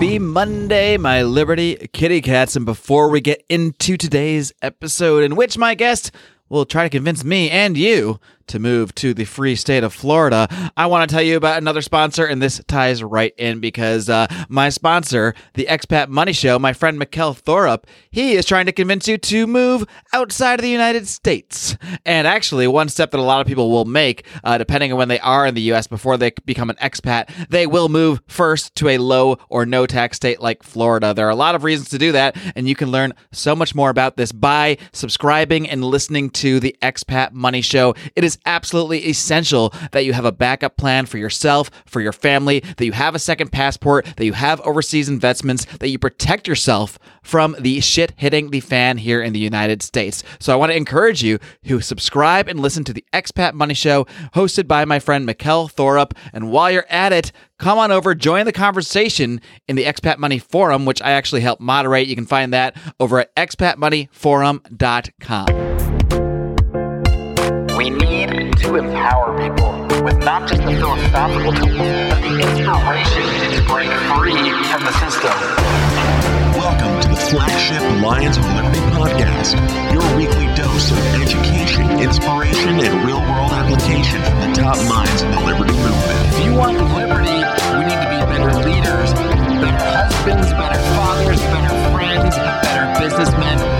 Happy Monday, my Liberty kitty cats. And before we get into today's episode, in which my guest will try to convince me and you to move to the free state of Florida, I want to tell you about another sponsor, and this ties right in because uh, my sponsor, the Expat Money Show, my friend Mikkel Thorup, he is trying to convince you to move outside of the United States. And actually, one step that a lot of people will make, uh, depending on when they are in the U.S. before they become an expat, they will move first to a low or no tax state like Florida. There are a lot of reasons to do that, and you can learn so much more about this by subscribing and listening to the Expat Money Show. It is absolutely essential that you have a backup plan for yourself, for your family, that you have a second passport, that you have overseas investments, that you protect yourself from the shit hitting the fan here in the United States. So I want to encourage you to subscribe and listen to the Expat Money Show hosted by my friend Mikkel Thorup. And while you're at it, come on over, join the conversation in the Expat Money Forum, which I actually help moderate. You can find that over at expatmoneyforum.com. We need to empower people with not just the philosophical tools, but the inspiration to break free from the system. Welcome to the flagship Lions of Liberty podcast, your weekly dose of education, inspiration, and real world application from the top minds in the liberty movement. If you want liberty, we need to be better leaders, better husbands, better fathers, better friends, better businessmen.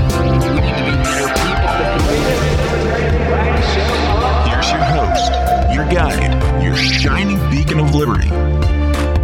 Your guide, your shining beacon of liberty,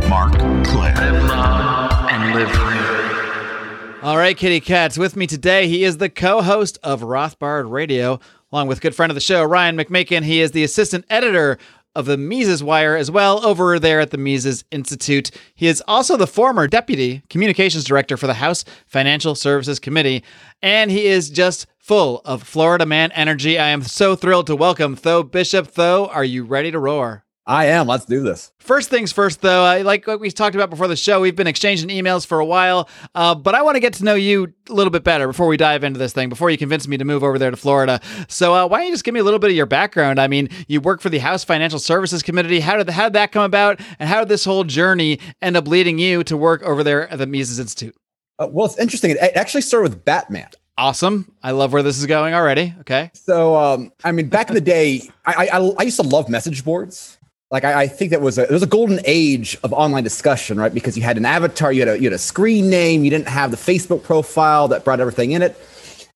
Marc Clair. Live long and live free. All right, kitty cats. With me today, he is the co-host of Rothbard Radio, along with good friend of the show, Ryan McMaken. He is the assistant editor of the Mises Wire as well over there at the Mises Institute. He is also the former deputy communications director for the House Financial Services Committee, and he is just full of Florida man energy. I am so thrilled to welcome Tho Bishop. Tho, are you ready to roar? I am. Let's do this. First things first, though, I like what we talked about before the show. We've been exchanging emails for a while, uh, but I want to get to know you a little bit better before we dive into this thing, before you convince me to move over there to Florida. So, uh, why don't you just give me a little bit of your background? I mean, you work for the House Financial Services Committee. How did how did that come about, and how did this whole journey end up leading you to work over there at the Mises Institute? Uh, well, it's interesting. It it actually started with Batman. Awesome! I love where this is going already. Okay, So, um, I mean, back in the day, I, I, I used to love message boards. Like, I, I think that was a it was a golden age of online discussion, right? Because you had an avatar, you had a you had a screen name, you didn't have the Facebook profile that brought everything in it.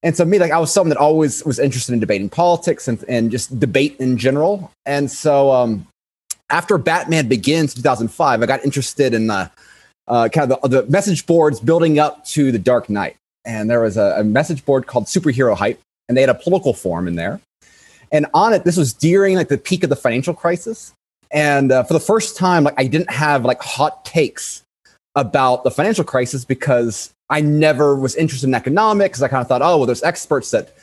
And so, me, like, I was someone that always was interested in debating politics and and just debate in general. And so, um, after Batman Begins, 2005, I got interested in uh, uh, kind of the, the message boards building up to the Dark Knight. And there was a, a message board called Superhero Hype, and they had a political forum in there. And on it, this was during like the peak of the financial crisis. And uh, for the first time, like I didn't have like hot takes about the financial crisis because I never was interested in economics. I kind of thought, oh, well, there's experts that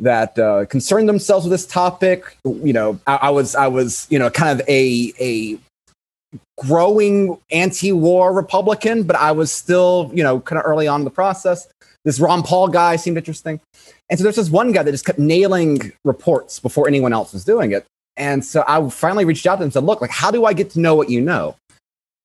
that uh, concern themselves with this topic. You know, I, I was I was you know kind of a a growing anti-war Republican, but I was still you know kind of early on in the process. This Ron Paul guy seemed interesting, and so there's this one guy that just kept nailing reports before anyone else was doing it. And so I finally reached out to him and said, "Look, like, how do I get to know what you know?"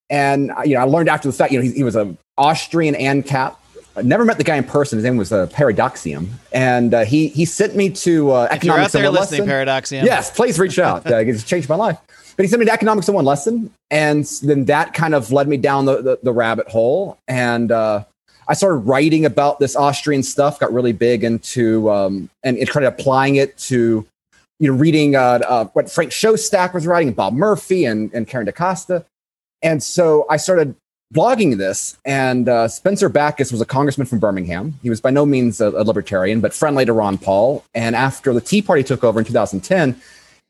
And uh, you know, I learned after the fact, you know, he, he was an Austrian ANCAP. I never met the guy in person. His name was uh, Paradoxium, and uh, he he sent me to uh, if you're out economics there listening, lesson. Paradoxium. Yes, please reach out. Uh, it's changed my life. But he sent me to economics in one lesson, and then that kind of led me down the the, the rabbit hole, and uh, I started writing about this Austrian stuff. Got really big into um, and it started applying it to you know reading uh, uh, what Frank Shostak was writing, Bob Murphy, and and Karen De Coster, and so I started blogging this. And uh, Spencer Bachus was a congressman from Birmingham. He was by no means a, a libertarian, but friendly to Ron Paul. And after the Tea Party took over in 2010,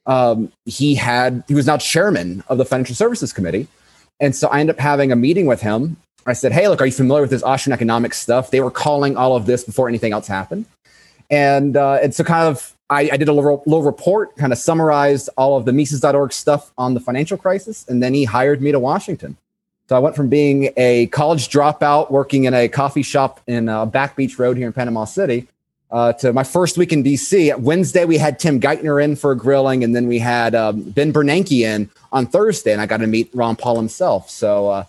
um, he had he was now chairman of the Financial Services Committee. And so I ended up having a meeting with him. I said, "Hey, look, are you familiar with this Austrian economics stuff?" They were calling all of this before anything else happened, and uh, and so kind of I, I did a little, little report, kind of summarized all of the Mises.org stuff on the financial crisis, and then he hired me to Washington. So I went from being a college dropout working in a coffee shop in uh, Back Beach Road here in Panama City uh, to my first week in DC. Wednesday, we had Tim Geithner in for grilling, and then we had um, Ben Bernanke in on Thursday, and I got to meet Ron Paul himself. So uh,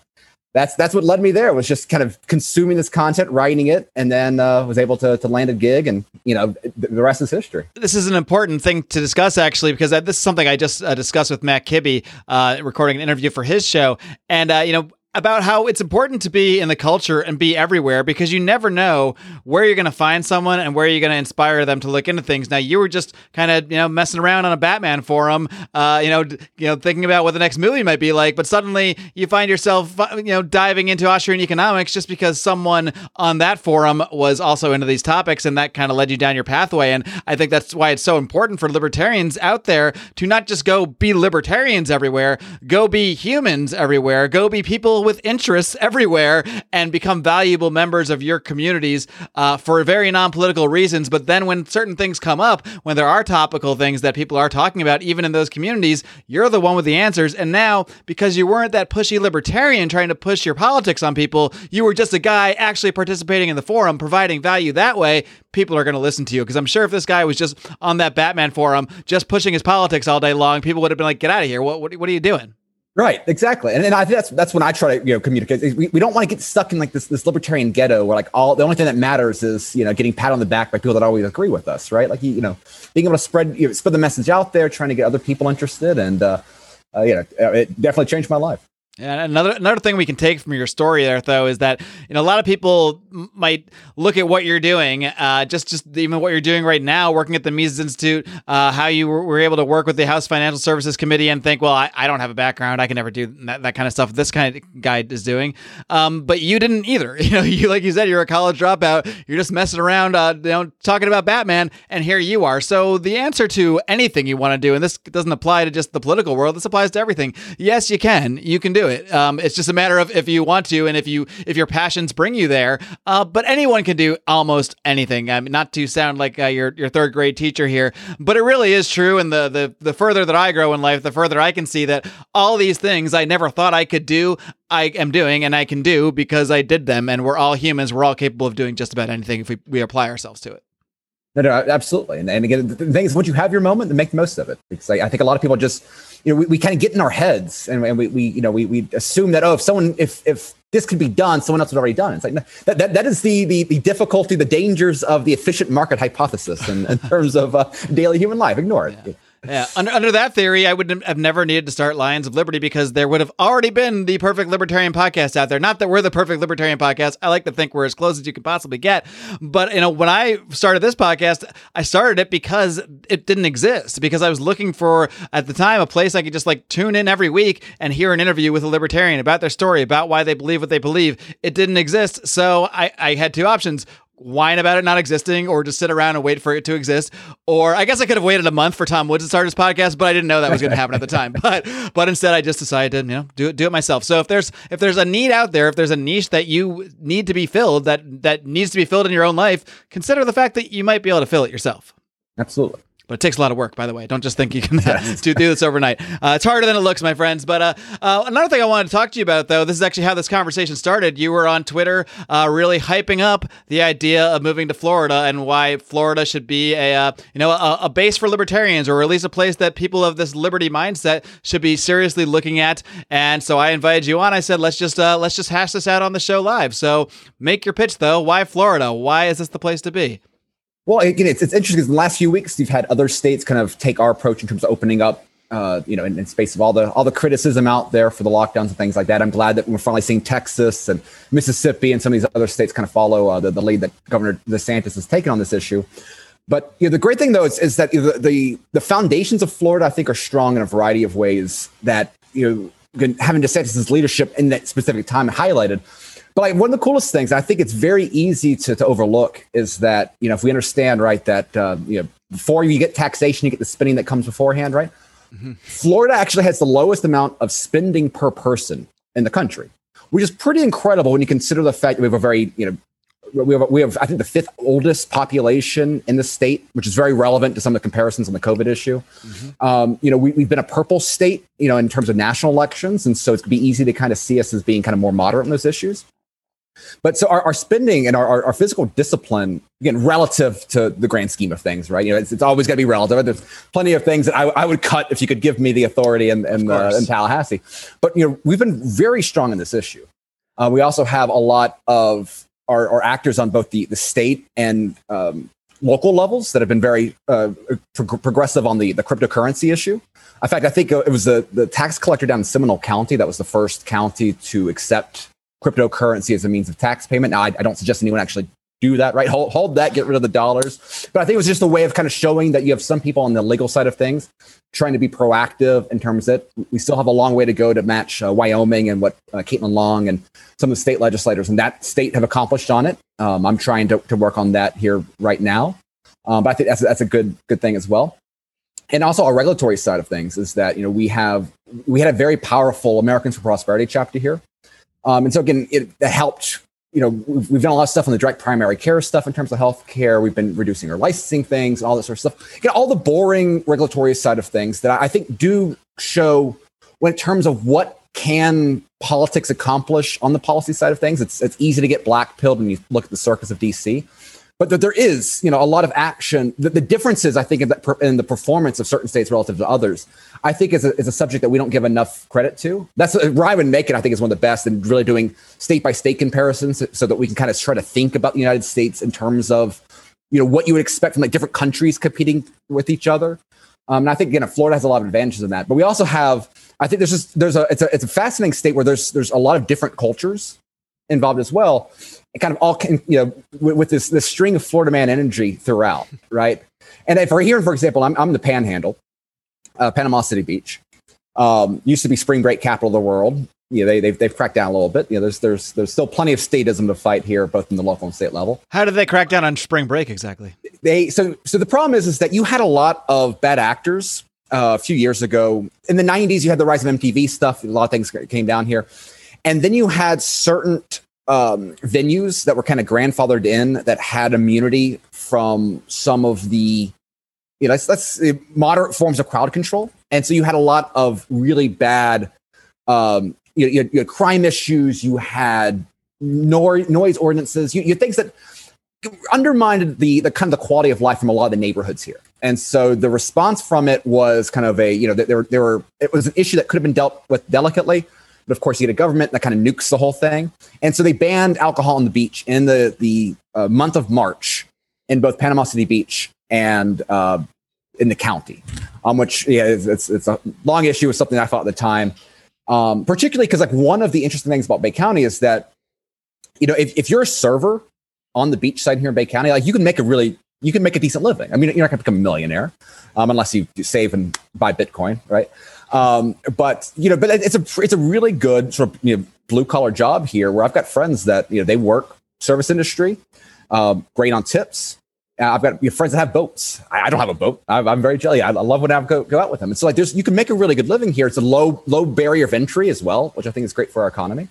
that's that's what led me there was just kind of consuming this content, writing it, and then uh, was able to to land a gig, and you know the, rest is history. This is an important thing to discuss actually because this is something I just uh, discussed with Matt Kibbe, uh, recording an interview for his show, and uh, you know about how it's important to be in the culture and be everywhere because you never know where you're going to find someone and where you're going to inspire them to look into things. Now you were just kind of you know messing around on a Batman forum, uh, you know, you know, thinking about what the next movie might be like, but suddenly you find yourself uh, you know diving into Austrian economics just because someone on that forum was also into these topics, and that kind of led you down your pathway. And I think that's why it's so important for libertarians out there to not just go be libertarians everywhere, go be humans everywhere, go be people with interests everywhere and become valuable members of your communities uh, for very non political reasons. But then when certain things come up, when there are topical things that people are talking about, even in those communities, you're the one with the answers. And now, because you weren't that pushy libertarian trying to push your politics on people, you were just a guy actually participating in the forum, providing value that way. People are going to listen to you because I'm sure if this guy was just on that Batman forum, just pushing his politics all day long, people would have been like, "Get out of here! What what, what are you doing?" Right, exactly, and, and I think that's that's when I try to you know communicate. We, we don't want to get stuck in like this this libertarian ghetto where like all the only thing that matters is you know getting pat on the back by people that always agree with us, right? Like you know being able to spread you know, spread the message out there, trying to get other people interested, and uh, uh, you know it definitely changed my life. And another another thing we can take from your story there, though, is that you know a lot of people m- might look at what you're doing, uh, just just even what you're doing right now, working at the Mises Institute, uh, how you were, were, able to work with the House Financial Services Committee, and think, well, I, I don't have a background, I can never do that, that kind of stuff. This kind of guy is doing, um, but you didn't either. You know, you like you said, you're a college dropout. You're just messing around, uh, you know, talking about Batman, and here you are. So the answer to anything you want to do, and this doesn't apply to just the political world, this applies to everything. Yes, you can. You can do it. Um, it's just a matter of if you want to and if you if your passions bring you there. Uh, but anyone can do almost anything. I mean, not to sound like uh, your your third grade teacher here, but it really is true. And the the the further that I grow in life, the further I can see that all these things I never thought I could do, I am doing and I can do because I did them. And we're all humans. We're all capable of doing just about anything if we, we apply ourselves to it. No, no, absolutely. And, and again, the thing is, once you have your moment, then make the most of it. Because I, I think a lot of people just, you know, we, we kind of get in our heads and, and we, we, you know, we, we assume that, oh, if someone, if, if this could be done, someone else has already done. It's like, that, that, that is the, the, the difficulty, the dangers of the efficient market hypothesis in, in terms of uh, daily human life. Ignore it. Yeah. Yeah, under, under that theory, I would have never needed to start Lions of Liberty because there would have already been the perfect libertarian podcast out there. Not that we're the perfect libertarian podcast. I like to think we're as close as you can possibly get. But you know, when I started this podcast, I started it because it didn't exist. Because I was looking for at the time a place I could just like tune in every week and hear an interview with a libertarian about their story, about why they believe what they believe. It didn't exist, so I, I had two options whine about it not existing or just sit around and wait for it to exist. Or I guess I could have waited a month for Tom Woods to start his podcast, but I didn't know that was going to happen at the time. But but instead I just decided to, you know, do it do it myself. So if there's if there's a need out there, if there's a niche that you need to be filled that that needs to be filled in your own life, consider the fact that you might be able to fill it yourself. Absolutely. But it takes a lot of work, by the way. Don't just think you can uh, do, do this overnight. Uh, it's harder than it looks, my friends. But uh, uh, another thing I wanted to talk to you about, though, this is actually how this conversation started. You were on Twitter uh, really hyping up the idea of moving to Florida and why Florida should be a uh, you know a, a, base for libertarians, or at least a place that people of this liberty mindset should be seriously looking at. And so I invited you on. I said, let's just let's just hash this out on the show live. So make your pitch, though. Why Florida? Why is this the place to be? Well, again, it's, it's interesting because in the last few weeks, you've had other states kind of take our approach in terms of opening up, uh, you know, in, in, space of all the all the criticism out there for the lockdowns and things like that. I'm glad that we're finally seeing Texas and Mississippi and some of these other states kind of follow uh, the, the lead that Governor DeSantis has taken on this issue. But you know, the great thing though is, is that the, the the foundations of Florida, I think, are strong in a variety of ways that you know having DeSantis' leadership in that specific time highlighted but like one of the coolest things, I think it's very easy to, to overlook is that, you know, if we understand, right, that, uh, you know, before you get taxation, you get the spending that comes beforehand, right? Mm-hmm. Florida actually has the lowest amount of spending per person in the country, which is pretty incredible when you consider the fact that we have a very, you know, we have, we have, I think, the fifth oldest population in the state, which is very relevant to some of the comparisons on the COVID issue. Mm-hmm. Um, you know, we, have been a purple state, you know, in terms of national elections. And so it's be easy to kind of see us as being kind of more moderate on those issues. But so our, our spending and our, our, our, physical discipline, again, relative to the grand scheme of things, right? You know, it's, it's always got to be relative. There's plenty of things that I, I would cut if you could give me the authority in, in, uh, in Tallahassee. But, you know, we've been very strong in this issue. Uh, we also have a lot of our, our actors on both the, the state and um, local levels that have been very uh, prog- progressive on the, the cryptocurrency issue. In fact, I think it was the, the tax collector down in Seminole County that was the first county to accept cryptocurrency as a means of tax payment. Now, I, I don't suggest anyone actually do that, right? Hold, hold that, get rid of the dollars. But I think it was just a way of kind of showing that you have some people on the legal side of things trying to be proactive in terms that we still have a long way to go to match uh, Wyoming and what uh, Caitlin Long and some of the state legislators in that state have accomplished on it. Um, I'm trying to, to work on that here right now. Um, but I think that's, that's a good, good thing as well. And also our regulatory side of things is that, you know, we have, we had a very powerful Americans for Prosperity chapter here. Um, and so again, it, helped you know, we've, we've, done a lot of stuff on the direct primary care stuff in terms of healthcare. We've been reducing our licensing things, and all this sort of stuff. Know, all the boring regulatory side of things that I think do show when in terms of what can politics accomplish on the policy side of things. It's it's easy to get black pilled when you look at the circus of DC but that there is, you know, a lot of action. The, the differences, I think, in the, in the, performance of certain states relative to others, I think is a, is a subject that we don't give enough credit to. That's uh, Ryan McMaken, I think, is one of the best in really doing state by state comparisons, so that we can kind of try to think about the United States in terms of, you know, what you would expect from like different countries competing with each other. Um, and I think again, Florida has a lot of advantages in that. But we also have, I think, there's just there's a it's a it's a fascinating state where there's there's a lot of different cultures involved as well it kind of all can, you know, with, with, this this string of Florida man energy throughout, right? And if we're here, for example, I'm, I'm the Panhandle, uh, Panama City Beach, um, used to be spring break capital of the world. You know, they, they've, they've cracked down a little bit. You know, there's there's there's still plenty of statism to fight here, both in the local and state level. How did they crack down on spring break exactly? They so so the problem is is that you had a lot of bad actors uh, a few years ago. In the 90s, you had the rise of MTV stuff. A lot of things came down here. And then you had certain um, venues that were kind of grandfathered in that had immunity from some of the you know that's, that's uh, moderate forms of crowd control. And so you had a lot of really bad um, you, you, had, you had crime issues you had noise, noise ordinances you, you things that undermined the the kind of the quality of life from a lot of the neighborhoods here. And so the response from it was kind of a you know there, there were it was an issue that could have been dealt with delicately but of course, you get a government that kind of nukes the whole thing. And so they banned alcohol on the beach in the, the uh, month of March in both Panama City Beach and uh, in the county, um, which yeah, it's, it's, a long issue. with something I thought at the time, um, particularly because like one of the interesting things about Bay County is that, you know, if, if you're a server on the beach side here in Bay County, like you can make a really you can make a decent living. I mean, you're not going to become a millionaire um, unless you save and buy Bitcoin, right? Um, but you know, but it's a it's a really good sort of you know, blue collar job here where I've got friends that you know they work service industry, um, great on tips. Uh, I've got you know, friends that have boats. I, I don't have a boat. I, am very jelly. I, I, love when I go, go out with them. And so like there's you can make a really good living here. It's a low low barrier of entry as well, which I think is great for our economy.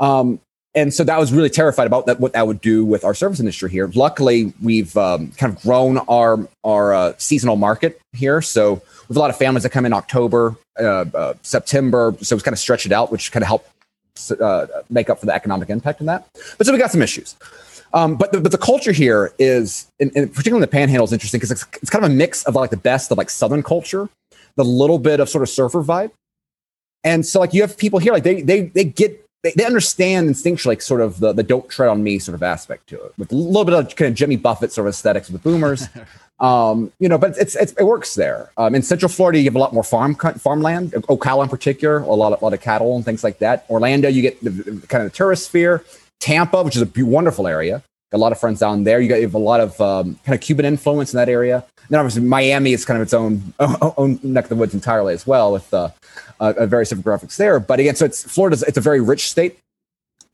Um, and so that was really terrified about that what that would do with our service industry here. Luckily, we've um, kind of grown our our uh, seasonal market here. So have a lot of families that come in October, uh, uh, September. So it's kind of stretched it out, which kind of helped uh, make up for the economic impact in that. But so we got some issues. Um, but the, but the culture here is, in, in particularly in the Panhandle, is interesting because it's, it's kind of a mix of like the best of like Southern culture, the little bit of sort of surfer vibe, and so like you have people here like they they they get they, they understand instinctually like sort of the, the don't tread on me sort of aspect to it with a little bit of kind of Jimmy Buffett sort of aesthetics with boomers. um, you know, but it's, it's, it works there. Um, in Central Florida, you have a lot more farm farmland, Ocala in particular, a lot of, a lot of cattle and things like that. Orlando, you get the, the kind of the tourist sphere. Tampa, which is a wonderful area, a lot of friends down there. You, got, you have a lot of um, kind of Cuban influence in that area. And then obviously Miami is kind of its own own neck of the woods entirely as well, with uh, uh, a very graphics there. But again, so it's Florida's it's a very rich state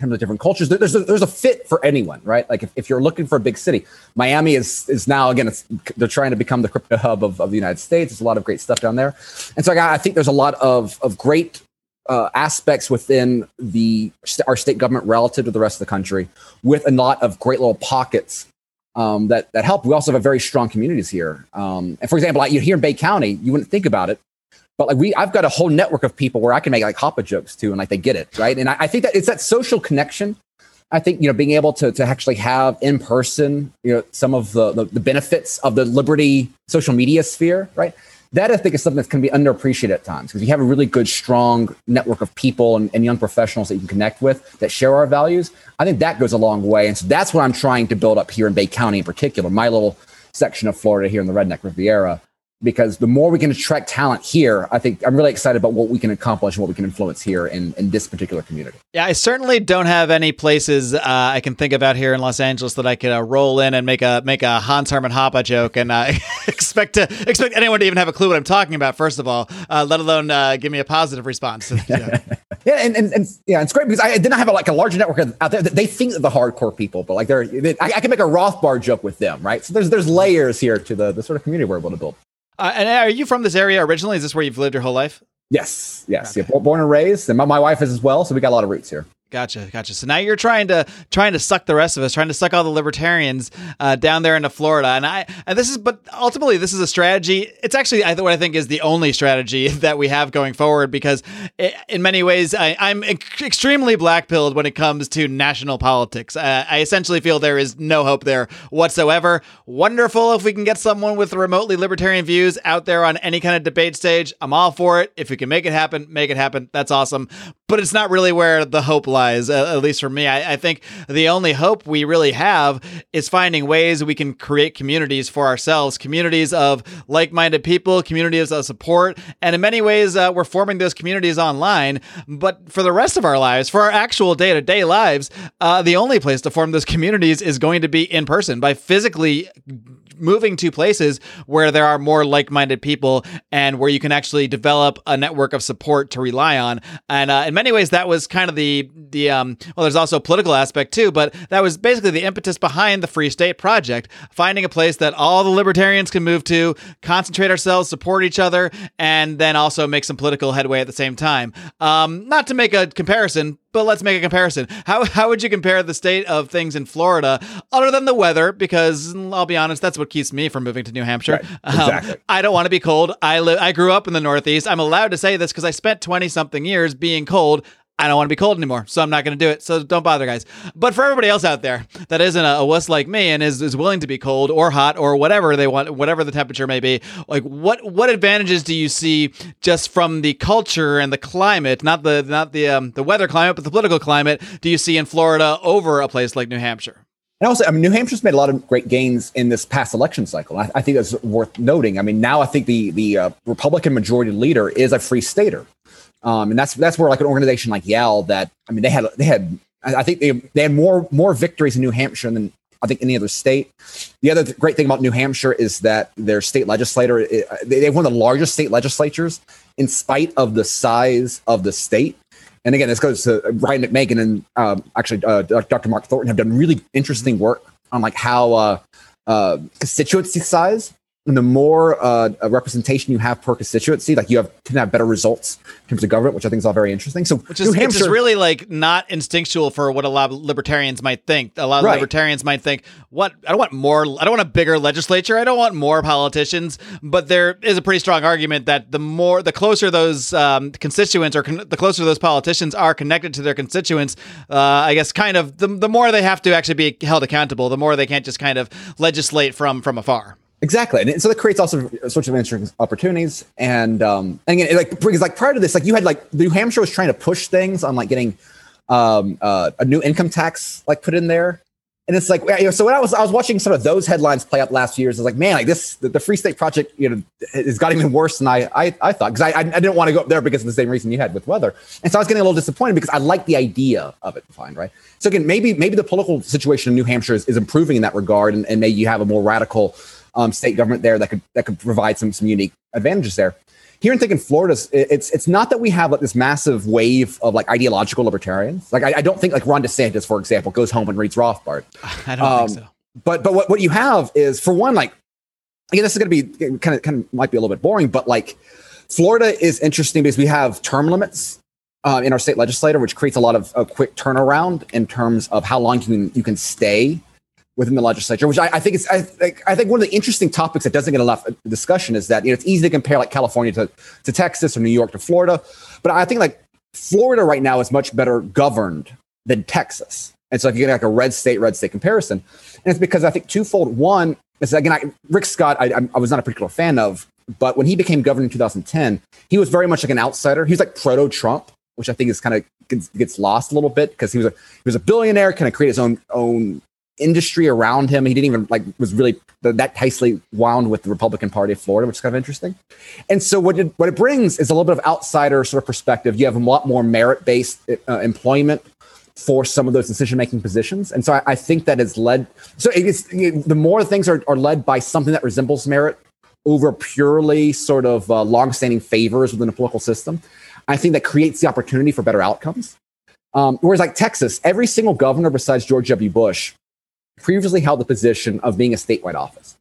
terms of different cultures. There's a, there's a fit for anyone, right? Like if, if you're looking for a big city, Miami is is now again they're trying to become the crypto hub of, of the United States. There's a lot of great stuff down there, and so I, I think there's a lot of of great uh, aspects within the our state government relative to the rest of the country, with a lot of great little pockets um, that that help. We also have very strong communities here. Um, and for example, like, you here in Bay County, you wouldn't think about it, but like we, I've got a whole network of people where I can make like Hoppe jokes too, and like they get it right. And I, I think that it's that social connection. I think you know being able to to actually have in person, you know, some of the, the, the benefits of the Liberty social media sphere, right? that I think is something that's going to be underappreciated at times because you have a really good, strong network of people and, and, young professionals that you can connect with that share our values. I think that goes a long way. And so that's what I'm trying to build up here in Bay County in particular, my little section of Florida here in the Redneck Riviera because the more we can attract talent here, I think I'm really excited about what we can accomplish and what we can influence here in, in this particular community. Yeah, I certainly don't have any places uh, I can think about here in Los Angeles that I could uh, roll in and make a make a Hans Hermann Hoppe joke and uh, expect to expect anyone to even have a clue what I'm talking about. First of all, uh, let alone uh, give me a positive response. yeah, and, and, and, yeah, it's great because I did not have a, like a large network out there. They think that the hardcore people, but like they're, they, I, I, can make a Rothbard joke with them, right? So there's there's layers here to the the sort of community we're able to build. Uh, and are you from this area originally? Is this where you've lived your whole life? Yes, yes. Okay. Yeah, born and raised, and my, my wife is as well. So we got a lot of roots here. Gotcha, gotcha. So now you're trying to trying to suck the rest of us, trying to suck all the libertarians uh, down there into Florida, and I and this is, but ultimately this is a strategy. It's actually I, what I think is the only strategy that we have going forward because it, in many ways I, am extremely black pilled when it comes to national politics. Uh, I essentially feel there is no hope there whatsoever. Wonderful if we can get someone with remotely libertarian views out there on any kind of debate stage. I'm all for it. If we can make it happen, make it happen. That's awesome. But it's not really where the hope lies lies, at least for me. I, I, think the only hope we really have is finding ways we can create communities for ourselves, communities of like minded people, communities of support. And in many ways, uh, we're forming those communities online. But for the rest of our lives, for our actual day to day lives, uh, the only place to form those communities is going to be in person by physically moving to places where there are more like-minded people and where you can actually develop a network of support to rely on. And uh, in many ways, that was kind of the the um, well, there's also a political aspect too, but that was basically the impetus behind the Free State Project, finding a place that all the libertarians can move to, concentrate ourselves, support each other, and then also make some political headway at the same time. Um, not to make a comparison, but let's make a comparison. How how would you compare the state of things in Florida, other than the weather? Because I'll be honest, that's what keeps me from moving to New Hampshire. Right, exactly. Um, I don't want to be cold. I live. I grew up in the Northeast. I'm allowed to say this because I spent twenty something years being cold. I don't want to be cold anymore, so I'm not going to do it. So don't bother, guys. But for everybody else out there that isn't a, a wuss like me and is, is willing to be cold or hot or whatever they want, whatever the temperature may be, like what what advantages do you see just from the culture and the climate, not the not the um, the weather climate, but the political climate, do you see in Florida over a place like New Hampshire? And also, I mean, New Hampshire's made a lot of great gains in this past election cycle. I, I think that's worth noting. I mean, now I think the the uh, Republican majority leader is a free stater. Um, and that's that's where like an organization like Yale that I mean they had they had I think they they had more more victories in New Hampshire than I think any other state. The other great thing about New Hampshire is that their state legislator they have one of the largest state legislatures in spite of the size of the state. And again, this goes to Ryan McMaken and um, actually uh, Dr. Mark Thornton have done really interesting work on like how uh, uh, constituency size the more uh, representation you have per constituency, like you have can have better results in terms of government, which I think is all very interesting. So, which is, Hampshire, is really like not instinctual for what a lot of libertarians might think. A lot of right. libertarians might think, "What? I don't want more. I don't want a bigger legislature. I don't want more politicians." But there is a pretty strong argument that the more, the closer those um, constituents or con- the closer those politicians are connected to their constituents, uh, I guess, kind of the the more they have to actually be held accountable. The more they can't just kind of legislate from from afar. Exactly, and so that creates also sorts of interesting opportunities. And um, and again, like because like prior to this, like you had like New Hampshire was trying to push things on like getting um, uh, a new income tax like put in there, and it's like you know, so when I was I was watching some of those headlines play up last year, I was like, man, like this the, the Free State Project, you know, has got even worse than I I, I thought because I, I didn't want to go up there because of the same reason you had with weather, and so I was getting a little disappointed because I like the idea of it. Fine, right? So again, maybe maybe the political situation in New Hampshire is, is improving in that regard, and, and maybe you have a more radical um, state government there that could that could provide some some unique advantages there. Here in thinking Florida, it's it's not that we have like this massive wave of like ideological libertarians. Like I, I don't think like Ron DeSantis, for example, goes home and reads Rothbard. I don't um, think so. But but what, what you have is for one, like again, this is going to be kind of kind of might be a little bit boring, but like Florida is interesting because we have term limits uh, in our state legislature, which creates a lot of a quick turnaround in terms of how long you can you can stay within the legislature, which I, I think is I, I, think one of the interesting topics that doesn't get enough discussion is that you know it's easy to compare like California to, to Texas or New York to Florida, but I think like Florida right now is much better governed than Texas, and so if you get like a red state red state comparison, and it's because I think twofold. One is again I, Rick Scott I, I was not a particular fan of but when he became governor in 2010, he was very much like an outsider. He was like proto Trump, which I think is kind of gets, gets lost a little bit because he was a he was a billionaire, kind of create his own own industry around him. He didn't even like was really that tightly wound with the Republican Party of Florida, which is kind of interesting. And so what it, what it brings is a little bit of outsider sort of perspective. You have a lot more merit based uh, employment for some of those decision making positions. And so I, I, think that has led, so it's, the more things are, are led by something that resembles merit over purely sort of uh, long-standing favors within a political system, I think that creates the opportunity for better outcomes. Um, whereas like Texas, every single governor besides George W. Bush previously held the position of being a statewide office.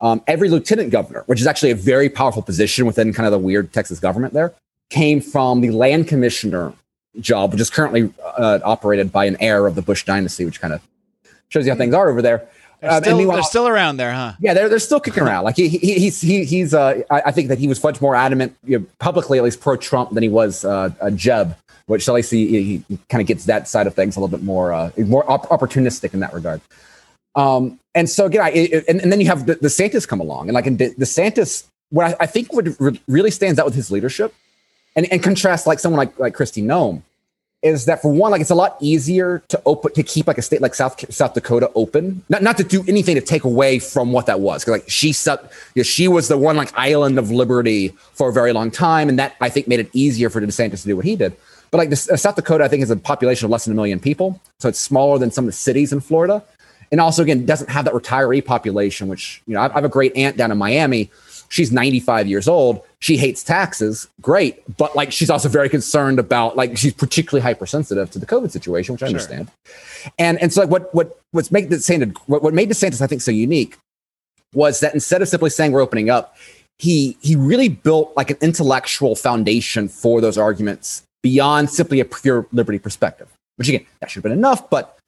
Um, every lieutenant governor, which is actually a very powerful position within kind of the weird Texas government there, came from the land commissioner job, which is currently uh, operated by an heir of the Bush dynasty, which kind of shows you how things are over there. They're, um, still, they're still around there, huh? Yeah, they're, they're still kicking around. Like he, he he's he, he's uh, I, I, think that he was much more adamant, you know, publicly at least pro Trump than he was uh, a Jeb, which at least he, he kind of gets that side of things a little bit more uh, more op- opportunistic in that regard. Um, and so again, I, it, and, and, then you have DeSantis come along, and like in DeSantis, what I, I think would re- really stands out with his leadership, and, and contrast like someone like like Kristi Noem, is that for one, like it's a lot easier to open to keep like a state like South South Dakota open, not not to do anything to take away from what that was. Because like she set, you know, she was the one like island of liberty for a very long time, and that I think made it easier for the DeSantis to do what he did. But like this, uh, South Dakota, I think is a population of less than a million people, so it's smaller than some of the cities in Florida, and also again doesn't have that retiree population. Which you know, I, have a great aunt down in Miami she's 95 years old. She hates taxes. Great. But like, she's also very concerned about, like, she's particularly hypersensitive to the COVID situation, which I understand. And, and so like what, what, what's made DeSantis, what, what made DeSantis, I think, so unique was that instead of simply saying we're opening up, he, he really built like an intellectual foundation for those arguments beyond simply a pure liberty perspective, which again, that should have been enough, but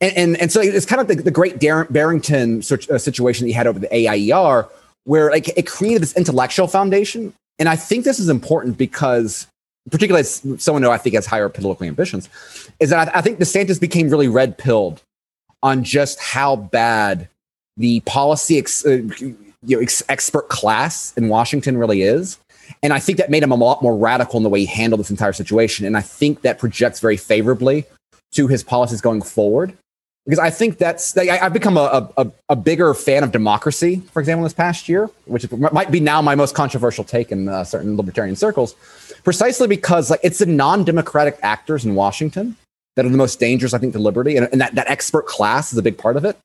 and, and, and, so it's kind of the, the great Barrington uh, situation that he had over the AIER, where like it created this intellectual foundation. And I think this is important because, particularly as someone who I think has higher political ambitions, is that I, I think DeSantis became really red pilled on just how bad the policy ex, uh, you know, ex, expert class in Washington really is. And I think that made him a lot more radical in the way he handled this entire situation. And I think that projects very favorably to his policies going forward because I think that's I, have become a, a, a, bigger fan of democracy, for example, this past year, which might be now my most controversial take in uh, certain libertarian circles, precisely because like it's the non-democratic actors in Washington that are the most dangerous, I think, to liberty, and, and that that expert class is a big part of it.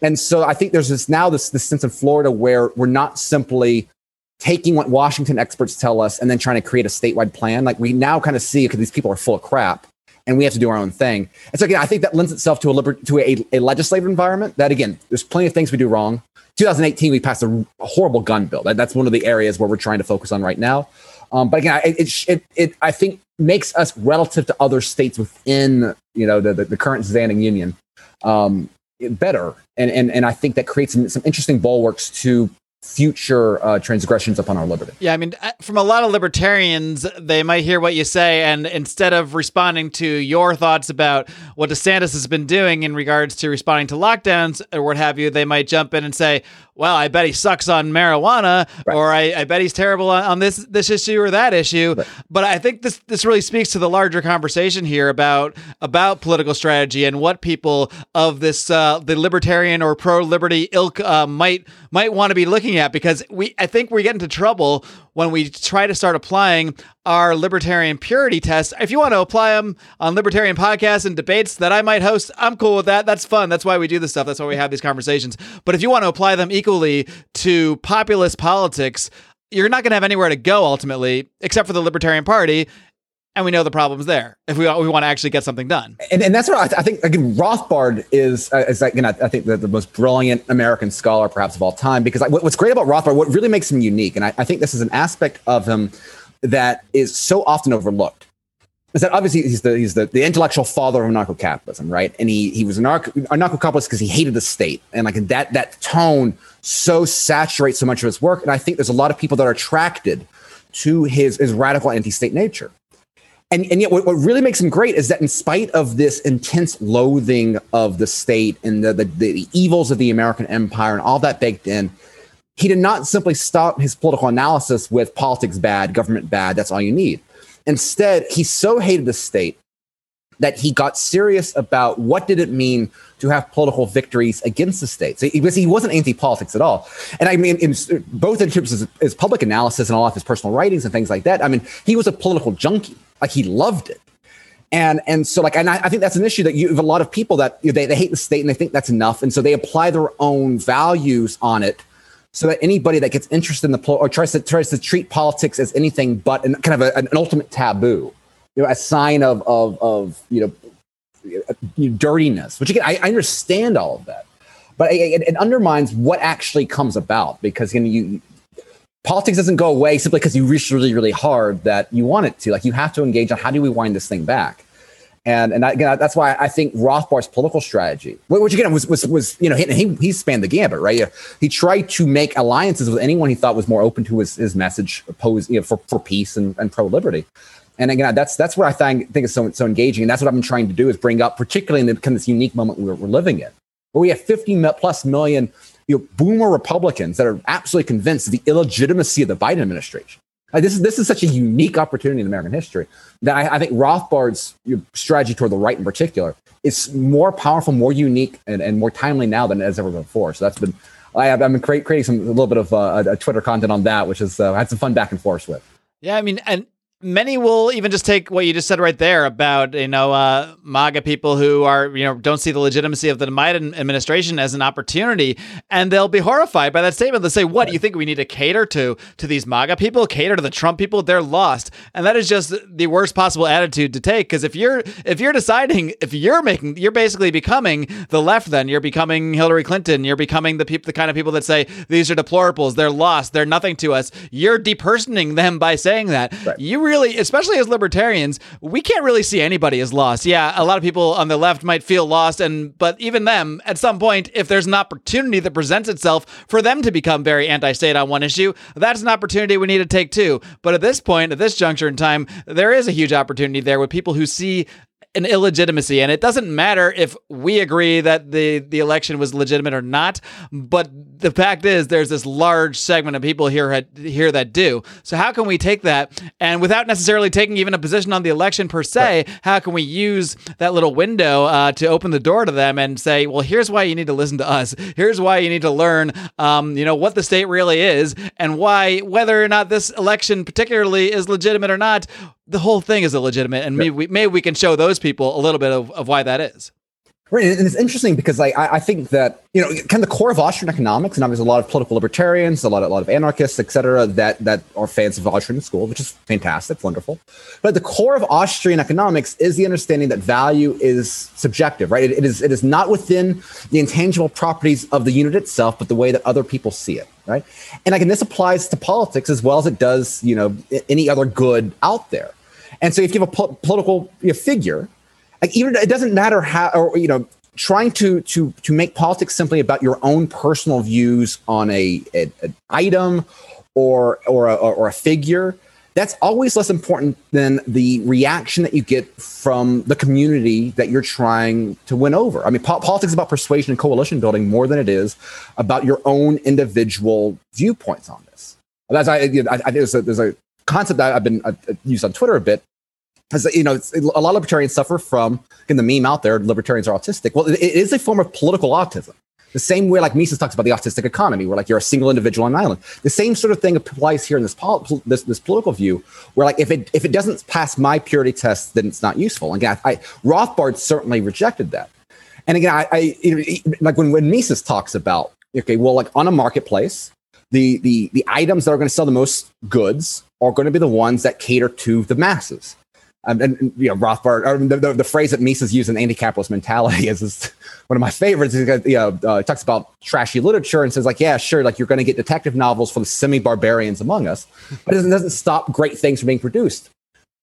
And so I think there's this now this this sense in Florida where we're not simply taking what Washington experts tell us and then trying to create a statewide plan. Like we now kind of see because these people are full of crap and we have to do our own thing. And so again, I think that lends itself to a liber- to a, a legislative environment that again, there's plenty of things we do wrong. 2018, we passed a, horrible gun bill. That, that's one of the areas where we're trying to focus on right now. Um, but again, it, it, it, I think makes us relative to other states within you know the, the, the current standing union um, better, and, and and I think that creates some, some interesting bulwarks to future uh, transgressions upon our liberty. Yeah, I mean, uh, from a lot of libertarians, they might hear what you say, and instead of responding to your thoughts about what DeSantis has been doing in regards to responding to lockdowns or what have you, they might jump in and say, well, I bet he sucks on marijuana, right. or I, I, bet he's terrible on, on, this this issue or that issue. Right. But I think this this really speaks to the larger conversation here about about political strategy and what people of this uh, the libertarian or pro liberty ilk uh, might might want to be looking at because we I think we get into trouble when we try to start applying our libertarian purity tests. If you want to apply them on libertarian podcasts and debates that I might host, I'm cool with that. That's fun. That's why we do this stuff. That's why we have these conversations. But if you want to apply them equally to populist politics, you're not going to have anywhere to go ultimately, except for the Libertarian Party and we know the problem's there if we, we want to actually get something done. And, and that's what I, th- I think. Again, Rothbard is uh, is like, you know, I think the, the most brilliant American scholar perhaps of all time because what, what's great about Rothbard, what really makes him unique, and I, I think this is an aspect of him that is so often overlooked. Is that obviously he's the he's the, the intellectual father of anarcho-capitalism, right? And he he was an anarcho-capitalist because he hated the state, and like that that tone so saturates so much of his work. And I think there's a lot of people that are attracted to his his radical anti-state nature and, and yet what, what really makes him great is that in spite of this intense loathing of the state and the, the, the evils of the American empire and all that baked in, he did not simply stop his political analysis with politics bad, government bad, that's all you need. Instead, he so hated the state that he got serious about what did it mean to have political victories against the state. So he, he wasn't anti-politics at all. And I mean, in, both in terms of his, his public analysis and all of his personal writings and things like that, I mean, he was a political junkie. Like he loved it. And and so like and I, I think that's an issue that you have a lot of people that you know, they, they hate the state and they think that's enough. And so they apply their own values on it so that anybody that gets interested in the or tries to tries to treat politics as anything but an, kind of a, an ultimate taboo, you know, a sign of of of you know uh, dirtiness. Which again, I, I understand all of that, but it, it, undermines what actually comes about because know you politics doesn't go away simply because you reach really really hard that you want it to. Like you have to engage on how do we wind this thing back. And and again, that's why I think Rothbard's political strategy, which again was was was you know he he, he spanned the gambit, right? He tried to make alliances with anyone he thought was more open to his, his message, opposed you know for, for peace and, and pro liberty. And again, that's that's what I think think is so so engaging, and that's what I've been trying to do is bring up, particularly in the kind of this unique moment we're, we're living in, where we have 50 plus million you know boomer Republicans that are absolutely convinced of the illegitimacy of the Biden administration. Like this is this is such a unique opportunity in American history that I, I think Rothbard's strategy toward the right in particular is more powerful, more unique, and, and more timely now than it has ever been before. So that's been I have, I've been create, creating some a little bit of uh, a, Twitter content on that, which is uh, I had some fun back and forth with. Yeah, I mean, and many will even just take what you just said right there about you know uh, MAGA people who are you know don't see the legitimacy of the Biden administration as an opportunity, and they'll be horrified by that statement. They'll say, "What do you think we need to cater to to these MAGA people? Cater to the Trump people? They're lost." And that is just the worst possible attitude to take because if you're if you're deciding if you're making you're basically becoming the left, then you're becoming Hillary Clinton. You're becoming the people the kind of people that say these are deplorables. They're lost. They're nothing to us. You're depersoning them by saying that. Right. You really, especially as libertarians, we can't really see anybody as lost. Yeah, a lot of people on the left might feel lost, and but even them, at some point, if there's an opportunity that presents itself for them to become very anti-state on one issue, that's an opportunity we need to take too. But at this point, at this juncture in time, there is a huge opportunity there with people who see an illegitimacy and it doesn't matter if we agree that the the election was legitimate or not but the fact is there's this large segment of people here here that do. So how can we take that? And without necessarily taking even a position on the election per se right. how can we use that little window uh, to open the door to them and say well here's why you need to listen to us. Here's why you need to learn um, you know what the state really is and why whether or not this election particularly is legitimate or not the whole thing is illegitimate, and maybe we, maybe we can show those people a little bit of, of why that is. Right, and it's interesting because like I, I think that you know, kind of the core of Austrian economics, and obviously a lot of political libertarians, a lot, of, a lot of anarchists, et cetera, that that are fans of Austrian school, which is fantastic, wonderful. But the core of Austrian economics is the understanding that value is subjective, right? it, it is it is not within the intangible properties of the unit itself, but the way that other people see it, right? And again, this applies to politics as well as it does, you know, any other good out there. And so if you have a po- political you know, figure like even it doesn't matter how or you know trying to to to make politics simply about your own personal views on a, a an item or or a, or a figure that's always less important than the reaction that you get from the community that you're trying to win over. I mean, po- politics is about persuasion and coalition building more than it is about your own individual viewpoints on this. That's I, I, I there's, a, there's a concept that I've been uh, used on Twitter a bit you know, a lot of libertarians suffer from, in the meme out there, libertarians are autistic. Well, it is a form of political autism. The same way, like Mises talks about the autistic economy, where like you're a single individual on an island. The same sort of thing applies here in this, pol- this, this political view, where like if it if it doesn't pass my purity test, then it's not useful. Again, I, Rothbard certainly rejected that. And again, I, I you know, like when when Mises talks about okay, well, like on a marketplace, the the the items that are going to sell the most goods are going to be the ones that cater to the masses. Um, and, and, you know Rothbard, the, the, the, phrase that Mises used in anti-capitalist mentality is, is one of my favorites. He you know, uh, talks about trashy literature and says like, yeah, sure, like you're going to get detective novels for the semi-barbarians among us, but it doesn't, doesn't stop great things from being produced.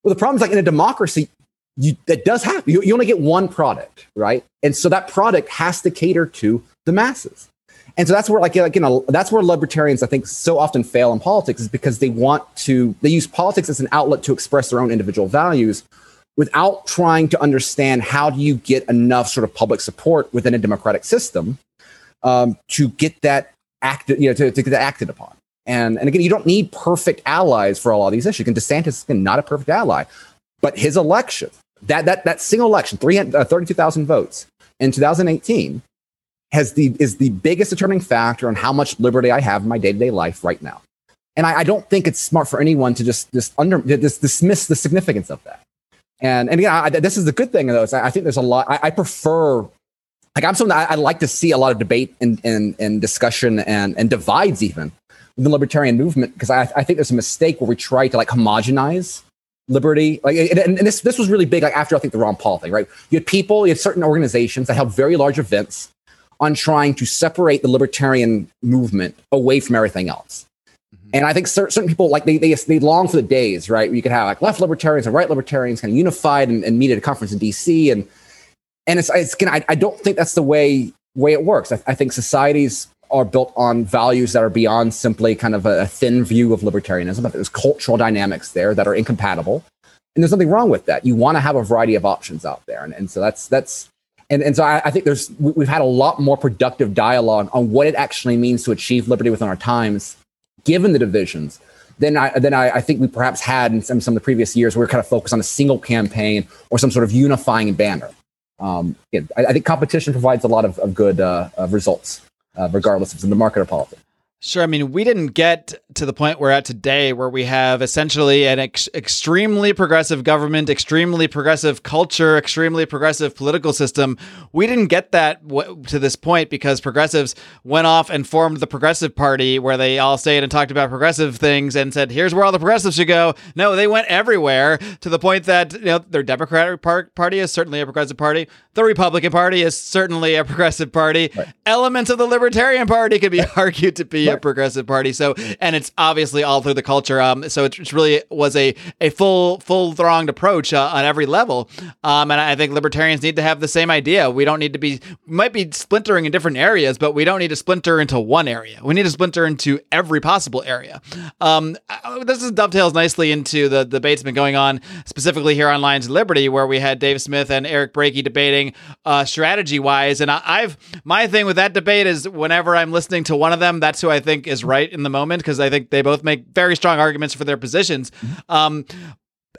Well, the problem is like in a democracy, you, that does happen. You, you only get one product, right? And so that product has to cater to the masses. And so that's where, like, you know, that's where libertarians, I think, so often fail in politics is because they want to, they use politics as an outlet to express their own individual values without trying to understand how do you get enough sort of public support within a democratic system um, to get that acted, you know, to, to get acted upon. And, and again, you don't need perfect allies for all of these issues. And DeSantis is not a perfect ally, but his election, that that that single election, 300, uh, 32,000 votes in 2018, has the is the biggest determining factor on how much liberty I have in my day to day life right now. And I, I, don't think it's smart for anyone to just just under just dismiss the significance of that. And and again, I, this is the good thing of those. I, I think there's a lot. I, prefer like I'm someone that I, like to see a lot of debate and and, and discussion and and divides even the libertarian movement because I, I think there's a mistake where we try to like homogenize liberty. Like and, and this this was really big like after I think the Ron Paul thing, right? You had people, you had certain organizations that held very large events on trying to separate the libertarian movement away from everything else. Mm-hmm. And I think certain people like they, they they long for the days, right? Where you could have like left libertarians and right libertarians kind of unified and, and meet at a conference in DC. And and it's it's I, I don't think that's the way way it works. I, I, think societies are built on values that are beyond simply kind of a, a thin view of libertarianism, but there's cultural dynamics there that are incompatible. And there's nothing wrong with that. You want to have a variety of options out there. And, and so that's that's and, and so I, I think there's we've had a lot more productive dialogue on what it actually means to achieve liberty within our times, given the divisions, than I than I, I think we perhaps had in some, some of the previous years where we are kind of focused on a single campaign or some sort of unifying banner. Um, yeah, I, I, think competition provides a lot of, of good uh, of results, uh, regardless in the market or politics. Sure. I mean, we didn't get to the point we're at today where we have essentially an ex- extremely progressive government, extremely progressive culture, extremely progressive political system. We didn't get that w- to this point because progressives went off and formed the Progressive Party where they all stayed and talked about progressive things and said, here's where all the progressives should go. No, they went everywhere to the point that, you know, their Democratic par- Party is certainly a progressive party. The Republican Party is certainly a progressive party. Right. Elements of the Libertarian Party could be argued to be a progressive party. So, and it's obviously all through the culture. Um, so it really was a a full full thronged approach uh, on every level. Um, and I think libertarians need to have the same idea. We don't need to be might be splintering in different areas, but we don't need to splinter into one area. We need to splinter into every possible area. Um, this is dovetails nicely into the debates been going on specifically here on Lions Liberty, where we had Dave Smith and Eric Brakey debating uh, strategy wise. And I, I've my thing with that debate is whenever I'm listening to one of them, that's who I think is right in the moment because I think they both make very strong arguments for their positions. Mm-hmm. Um,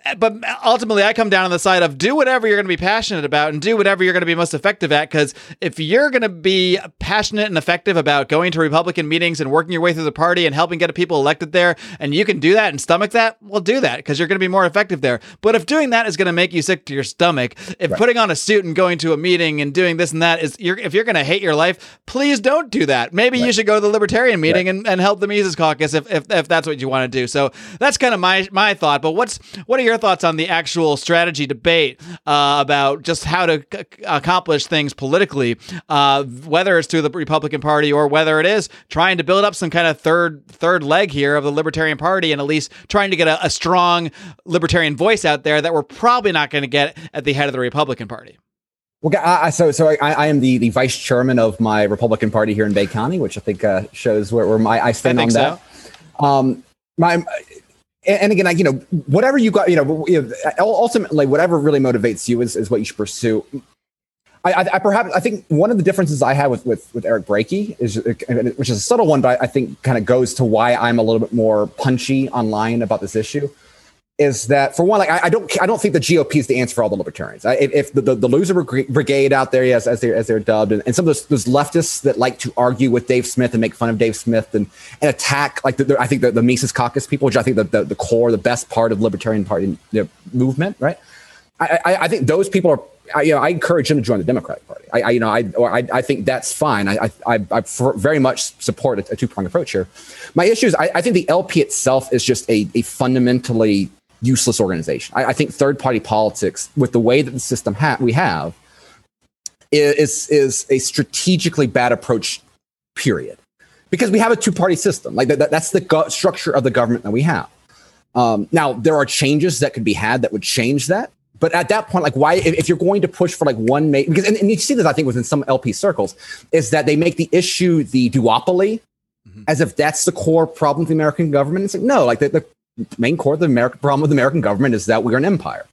Eh, but ultimately i come down on the side of do whatever you're going to be passionate about and do whatever you're going to be most effective at because if you're going to be passionate and effective about going to republican meetings and working your way through the party and helping get people elected there and you can do that and stomach that well do that because you're going to be more effective there but if doing that is going to make you sick to your stomach if right. putting on a suit and going to a meeting and doing this and that is you're, if you're going to hate your life please don't do that maybe right. you should go to the libertarian meeting right. and, and help the mises caucus if, if, if that's what you want to do so that's kind of my my thought but what's what are your thoughts on the actual strategy debate uh, about just how to c- accomplish things politically, uh, whether it's through the Republican Party or whether it is trying to build up some kind of third third leg here of the Libertarian Party and at least trying to get a, a strong libertarian voice out there that we're probably not going to get at the head of the Republican Party. Well, I, so so I, I, am the, the vice chairman of my Republican Party here in Bay County, which I think uh, shows where, where my I stand I on that. So. Um, my and again, I, you know, whatever you got, you know, ultimately, whatever really motivates you is, is what you should pursue. I, I, I, perhaps I think one of the differences I have with with, with Eric Brakey is, uh, which is a subtle one, but I think kind of goes to why I'm a little bit more punchy online about this issue is that for one, like I, I, don't, I don't think the GOP is the answer for all the libertarians. I, if the, the, the, loser brigade out there, yes, as they're as they're dubbed, and, and some of those, those, leftists that like to argue with Dave Smith and make fun of Dave Smith and, and attack like the, I think the, the Mises Caucus people, which I think the, the, the core, the best part of libertarian party movement, right? I, I, I think those people are I, you know, I encourage them to join the Democratic Party. I, I you know, I, or I, I think that's fine. I, I, I very much support a, a two pronged approach here. My issue is, I, I think the LP itself is just a, a fundamentally useless organization. I, I think third party politics, with the way that the system ha- we have, is is a strategically bad approach. Period, because we have a two party system. Like that, that's the go- structure of the government that we have. Um, now there are changes that could be had that would change that. But at that point, like, why, if, if you're going to push for like one, ma- because, and, and, you see this, I think, within some LP circles, is that they make the issue the duopoly mm-hmm. as if that's the core problem of the American government. It's like, no, like the, the main core of the American problem with the American government is that we're an empire.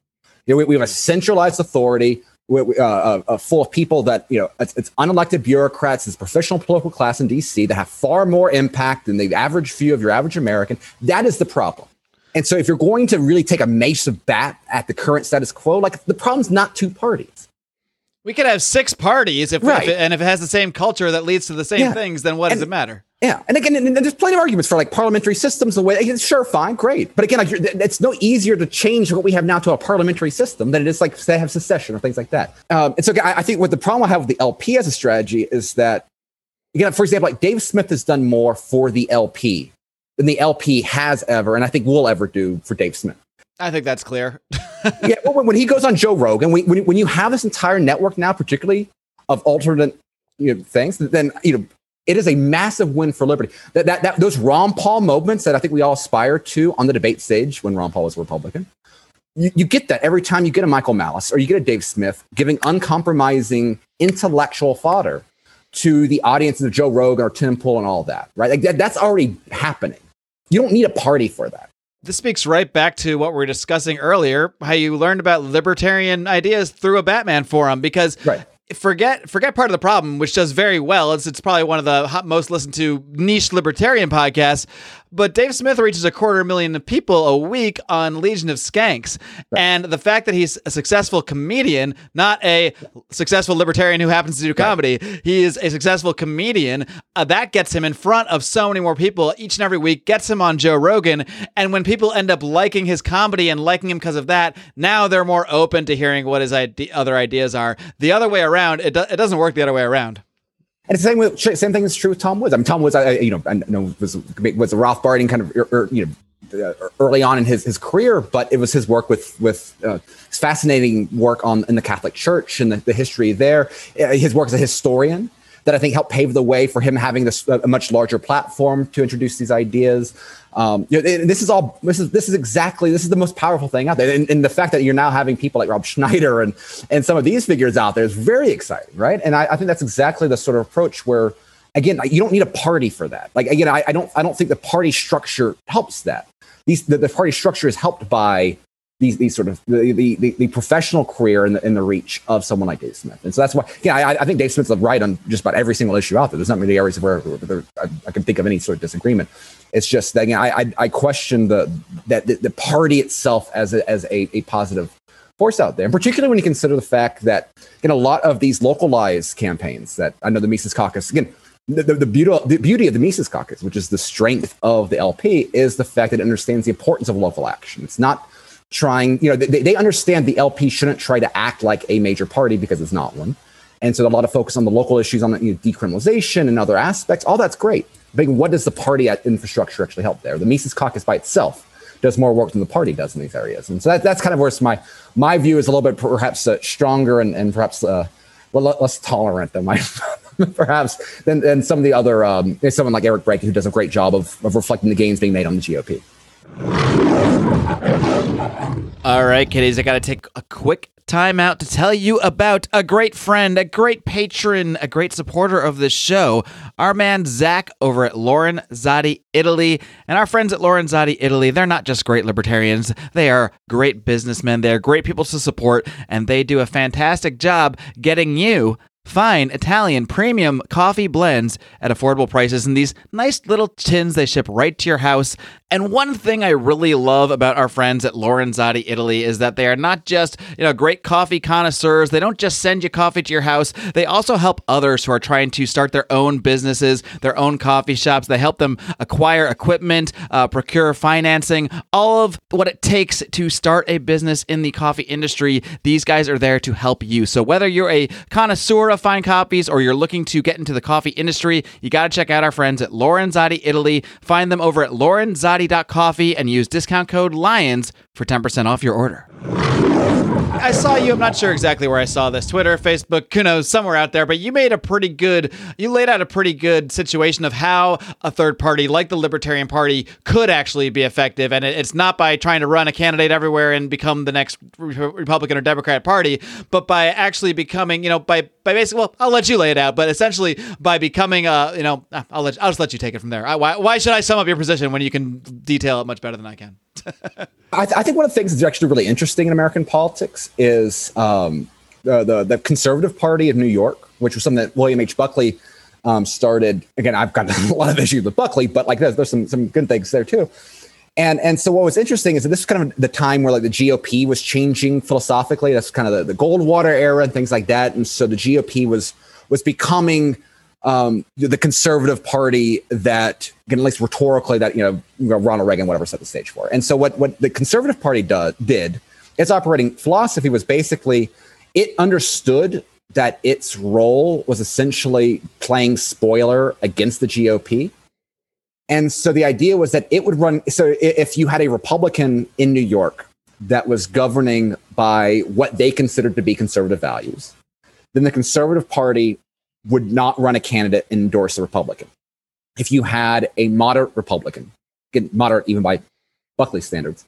You know, we, we have a centralized authority uh, uh, uh, full of people that you know it's, it's unelected bureaucrats, it's professional political class in D.C. that have far more impact than the average view of your average American. That is the problem. And so, if you're going to really take a massive bat at the current status quo, like the problem's not two parties. We could have six parties if, Right. if it, and if it has the same culture that leads to the same Yeah. things, then what does it matter? Yeah, and again, and there's plenty of arguments for like parliamentary systems. The way, sure, fine, great, but again, like, you're- it's no easier to change what we have now to a parliamentary system than it is like say have secession or things like that. Um, and so I, I think what the problem I have with the LP as a strategy is that again, for example, like Dave Smith has done more for the LP than the LP has ever, and I think will ever do for Dave Smith. I think that's clear. yeah, well, when, he goes on Joe Rogan, when, when, when you have this entire network now, particularly of alternate you know, things, then you know it is a massive win for liberty. That, that, that those Ron Paul moments that I think we all aspire to on the debate stage when Ron Paul was a Republican. You, you get that every time you get a Michael Malice or you get a Dave Smith giving uncompromising intellectual fodder to the audiences of Joe Rogan or Tim Pool and all that, right? Like that, that's already happening. You don't need a party for that. This speaks right back to what we were discussing earlier, how you learned about libertarian ideas through a Batman forum because Right. forget forget part of the problem, which does very well. It's it's probably one of the hot, most listened to niche libertarian podcasts. But Dave Smith reaches a quarter million people a week on Legion of Skanks, and the fact that he's a successful comedian, not a successful libertarian who happens to do comedy, he is a successful comedian. Uh, that gets him in front of so many more people each and every week. Gets him on Joe Rogan, and when people end up liking his comedy and liking him because of that, now they're more open to hearing what his ide- other ideas are. The other way around, it, do- it doesn't work the other way around. And it's the same with same thing is true with Tom Woods. I mean, Tom Woods, I, you know, I know was was a kind of, er, er, you know, uh, early on in his his career, but it was his work with with uh, his fascinating work on in the Catholic Church and the, the history there. Uh, His work as a historian that I think helped pave the way for him having this a much larger platform to introduce these ideas. Um, you know, this is all this is this is exactly this is the most powerful thing out there, and, and the fact that you're now having people like Rob Schneider and and some of these figures out there is very exciting, right? And I, I think that's exactly the sort of approach where, again, you don't need a party for that. Like again, I, I don't I don't think the party structure helps that. These the, the party structure is helped by these these sort of the the, the, professional career and the, the reach of someone like Dave Smith. And so that's why, yeah, I, I think Dave Smith's right on just about every single issue out there. There's not many areas where, where there, I, I can think of any sort of disagreement. It's just that again, I, I, I question the that the, the party itself as a, as a, a positive force out there, and particularly when you consider the fact that in a lot of these localized campaigns that I know the Mises Caucus again. The, the, the, beauty, the beauty of the Mises Caucus, which is the strength of the LP, is the fact that it understands the importance of local action. It's not trying, you know, they, they understand the LP shouldn't try to act like a major party because it's not one. And so a lot of focus on the local issues, on you know, decriminalization and other aspects. All that's great. But what does the party at infrastructure actually help there? The Mises Caucus by itself does more work than the party does in these areas. And so that, that's kind of where my my view is a little bit perhaps uh, stronger and, and perhaps uh, less tolerant than my perhaps than, than some of the other um, someone like Eric Brakey who does a great job of, of reflecting the gains being made on the GOP. All right, kiddies, I got to take a quick time out to tell you about a great friend, a great patron, a great supporter of this show, our man Zach over at Lauren Zadi Italy. And our friends at Lorenzati Italy, they're not just great libertarians, they are great businessmen. They're great people to support, and they do a fantastic job getting you fine Italian premium coffee blends at affordable prices in these nice little tins they ship right to your house. And one thing I really love about our friends at Lorenzati Italy is that they are not just, you know, great coffee connoisseurs. They don't just send you coffee to your house. They also help others who are trying to start their own businesses, their own coffee shops. They help them acquire equipment, uh, procure financing, all of what it takes to start a business in the coffee industry. These guys are there to help you. So whether you're a connoisseur of fine coffees or you're looking to get into the coffee industry, you got to check out our friends at Lorenzati Italy. Find them over at lorenzati.coffee and use discount code LIONS for 10% off your order. I saw you. I'm not sure exactly where I saw this Twitter, Facebook, who knows, somewhere out there, but you made a pretty good, you laid out a pretty good situation of how a third party like the Libertarian Party could actually be effective. And it's not by trying to run a candidate everywhere and become the next Republican or Democrat party, but by actually becoming, you know, by, by basically, well, I'll let you lay it out, but essentially by becoming a, you know, I'll let, I'll just let you take it from there. I, why, why should I sum up your position when you can detail it much better than I can? I, th- I think one of the things that's actually really interesting in American politics is um, uh, the the Conservative Party of New York, which was something that William H. Buckley um, started. Again, I've got a lot of issues with Buckley, but like there's, there's some some good things there too. And and so what was interesting is that this is kind of the time where like the GOP was changing philosophically. That's kind of the, the Goldwater era and things like that. And so the GOP was was becoming um, the conservative party that, again, at least rhetorically, that you know Ronald Reagan, whatever, set the stage for. And so what what the conservative party do, did, its operating philosophy was basically it understood that its role was essentially playing spoiler against the GOP. And so the idea was that it would run. So if you had a Republican in New York that was governing by what they considered to be conservative values, then the Conservative Party would not run a candidate and endorse a Republican. If you had a moderate Republican, moderate even by Buckley standards,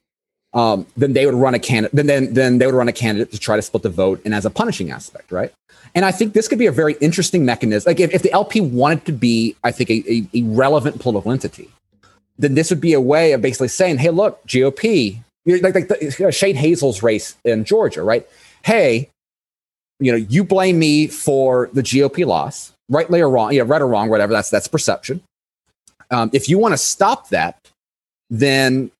um, then they would run a candidate. Then, then then they would run a candidate to try to split the vote and as a punishing aspect, right? And I think this could be a very interesting mechanism. Like if, if the LP wanted to be, I think, a, a, a relevant political entity, then this would be a way of basically saying, "Hey, look, GOP, like like the, Shane Hazel's race in Georgia, right? Hey, you know, you blame me for the GOP loss, rightly or wrong, yeah, right or wrong, whatever. That's that's perception. Um, if you want to stop that, then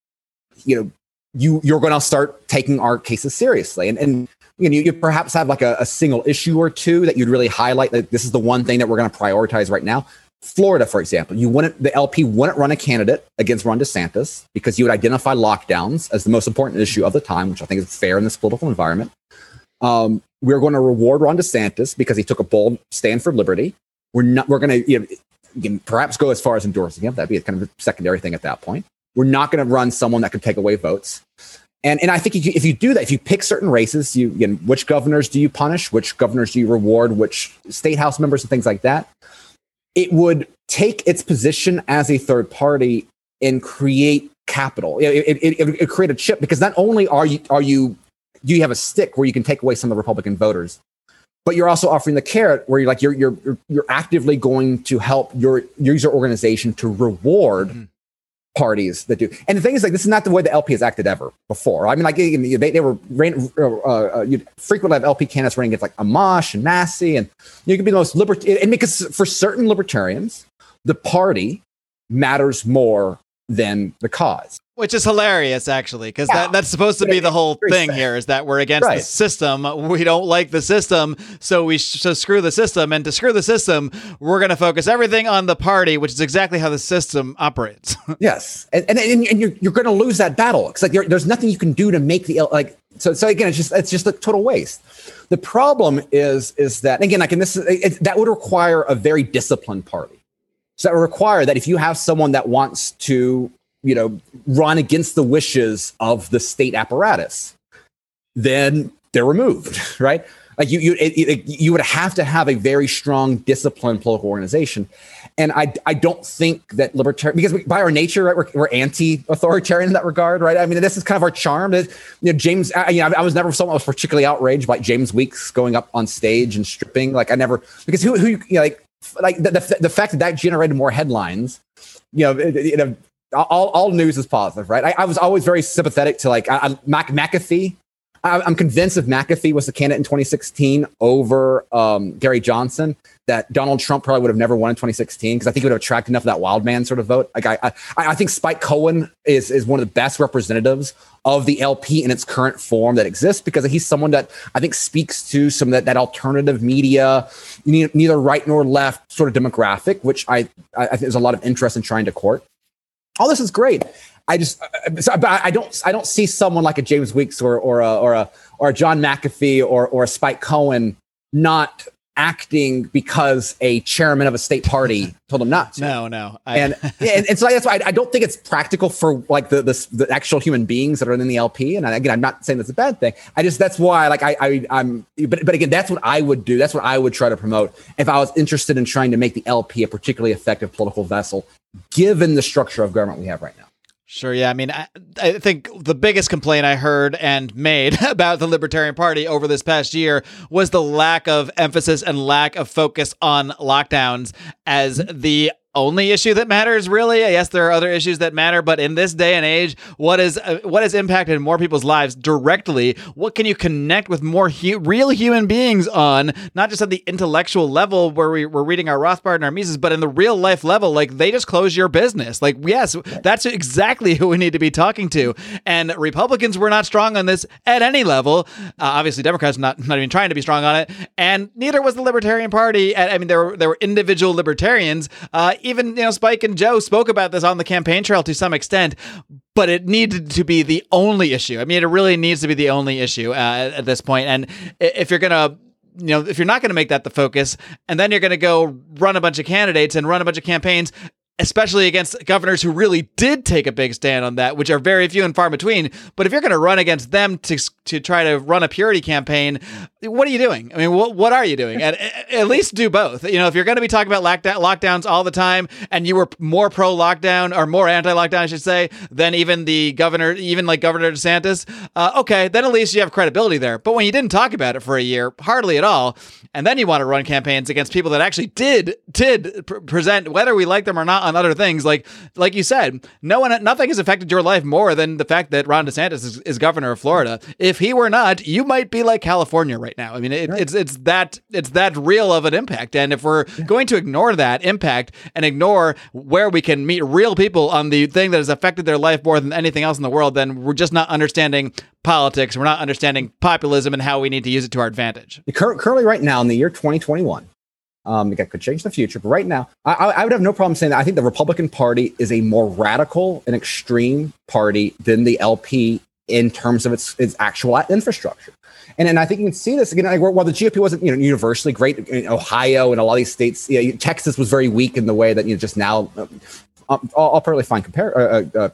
you know you you're going to start taking our cases seriously, and and you know you, you perhaps have like a, a, single issue or two that you'd really highlight that this is the one thing that we're going to prioritize right now. Florida, for example, you wouldn't the LP wouldn't run a candidate against Ron DeSantis because you would identify lockdowns as the most important issue of the time, which I think is fair in this political environment. Um, we're going to reward Ron DeSantis because he took a bold stand for liberty. We're not. We're going to you know, perhaps go as far as endorsing him. That'd be kind of a secondary thing at that point. We're not going to run someone that could take away votes. And and I think if you, do that, if you pick certain races, you, you which governors do you punish, which governors do you reward, which state house members and things like that, it would take its position as a third party and create capital. It, it, it, it create a chip because not only are you are you you have a stick where you can take away some of the Republican voters, but you're also offering the carrot where you're like you're you're you're actively going to help your user organization to reward mm-hmm. parties that do. And the thing is, like this is not the way the LP has acted ever before. I mean, like they, they were ran, uh, uh, you frequently have LP candidates running against like Amash and Massie, and you can be the most libertarian. And because for certain libertarians, the party matters more than the cause. Which is hilarious, actually, because yeah. that, that's supposed to be the whole thing here is that we're against right. the system. We don't like the system, so we sh- so screw the system. And to screw the system, we're going to focus everything on the party, which is exactly how the system operates. yes, and and, and you're, you're going to lose that battle. It's like there's nothing you can do to make the like. So so again, it's just it's just a total waste. The problem is is that again, like in this, it, that would require a very disciplined party. So that would require that if you have someone that wants to you know, run against the wishes of the state apparatus, then they're removed, right? Like you, you, it, it, you would have to have a very strong, disciplined political organization, and I, I don't think that libertarian because we, by our nature, right, we're, we're anti-authoritarian in that regard, right? I mean, this is kind of our charm. That, you know, James, I, you know, I was never someone I was particularly outraged by James Weeks going up on stage and stripping. Like I never because who, who, you know, like, like the, the, the fact that that generated more headlines, you know, you know all, all news is positive, right? I, I was always very sympathetic to like I, Mac, McAfee. I, am convinced if McAfee was the candidate in 2016 over um, Gary Johnson, that Donald Trump probably would have never won in 2016 because I think it would have attracted enough of that wild man sort of vote. Like I, I, I think Spike Cohen is is one of the best representatives of the LP in its current form that exists because he's someone that I think speaks to some of that, that alternative media, neither right nor left sort of demographic, which I, I think there's a lot of interest in trying to court all this is great. I just, I don't, I don't see someone like a James Weeks or or a or a or a John McAfee or or a Spike Cohen not acting because a chairman of a state party told him not to. No, no. I, and, and, and so that's why I, I, don't think it's practical for like the, the, the actual human beings that are in the LP. And I, again, I'm not saying that's a bad thing. I just that's why like I, I I'm but but again, that's what I would do. That's what I would try to promote if I was interested in trying to make the LP a particularly effective political vessel given the structure of government we have right now. Sure. Yeah. I mean, I, I, think the biggest complaint I heard and made about the Libertarian Party over this past year was the lack of emphasis and lack of focus on lockdowns as mm-hmm. the only issue that matters really? Yes there are other issues that matter but in this day and age what is uh, what has impacted more people's lives directly? What can you connect with more hu- real human beings on? Not just at the intellectual level where we, we're reading our rothbard and our mises but in the real life level like they just close your business. Like yes that's exactly who we need to be talking to. And republicans were not strong on this at any level. Uh, obviously democrats not not even trying to be strong on it. And neither was the libertarian party i mean there were there were individual libertarians uh, even you know Spike and Joe spoke about this on the campaign trail to some extent, but it needed to be the only issue. I mean, it really needs to be the only issue uh, at this point. And if you're gonna you know, if you're not going to make that the focus, and then you're going to go run a bunch of candidates and run a bunch of campaigns, especially against governors who really did take a big stand on that, which are very few and far between. But if you're going to run against them to to try to run a purity campaign, what are you doing? I mean, what what are you doing? At, at least do both. You know, if you're going to be talking about lockdowns all the time, and you were more pro lockdown or more anti lockdown, I should say, than even the governor, even like Governor DeSantis, uh, okay, then at least you have credibility there. But when you didn't talk about it for a year, hardly at all, and then you want to run campaigns against people that actually did did pr- present, whether we like them or not on other things. Like like you said, no one nothing has affected your life more than the fact that Ron DeSantis is, is governor of Florida. If he were not, you might be like California right now. I mean, it, right. it's it's that it's that real of an impact. And if we're yeah. going to ignore that impact and ignore where we can meet real people on the thing that has affected their life more than anything else in the world, then we're just not understanding politics. We're not understanding populism and how we need to use it to our advantage. Currently, right now in the year 2021, um, that could change the future. But right now, I, I, would have no problem saying that I think the Republican Party is a more radical and extreme party than the LP in terms of its its actual infrastructure. And, and I think you can see this again. Like, while the GOP wasn't you know universally great in Ohio and a lot of these states, you know, Texas was very weak in the way that you know just now. Um, I'll, I'll probably find compare uh, uh,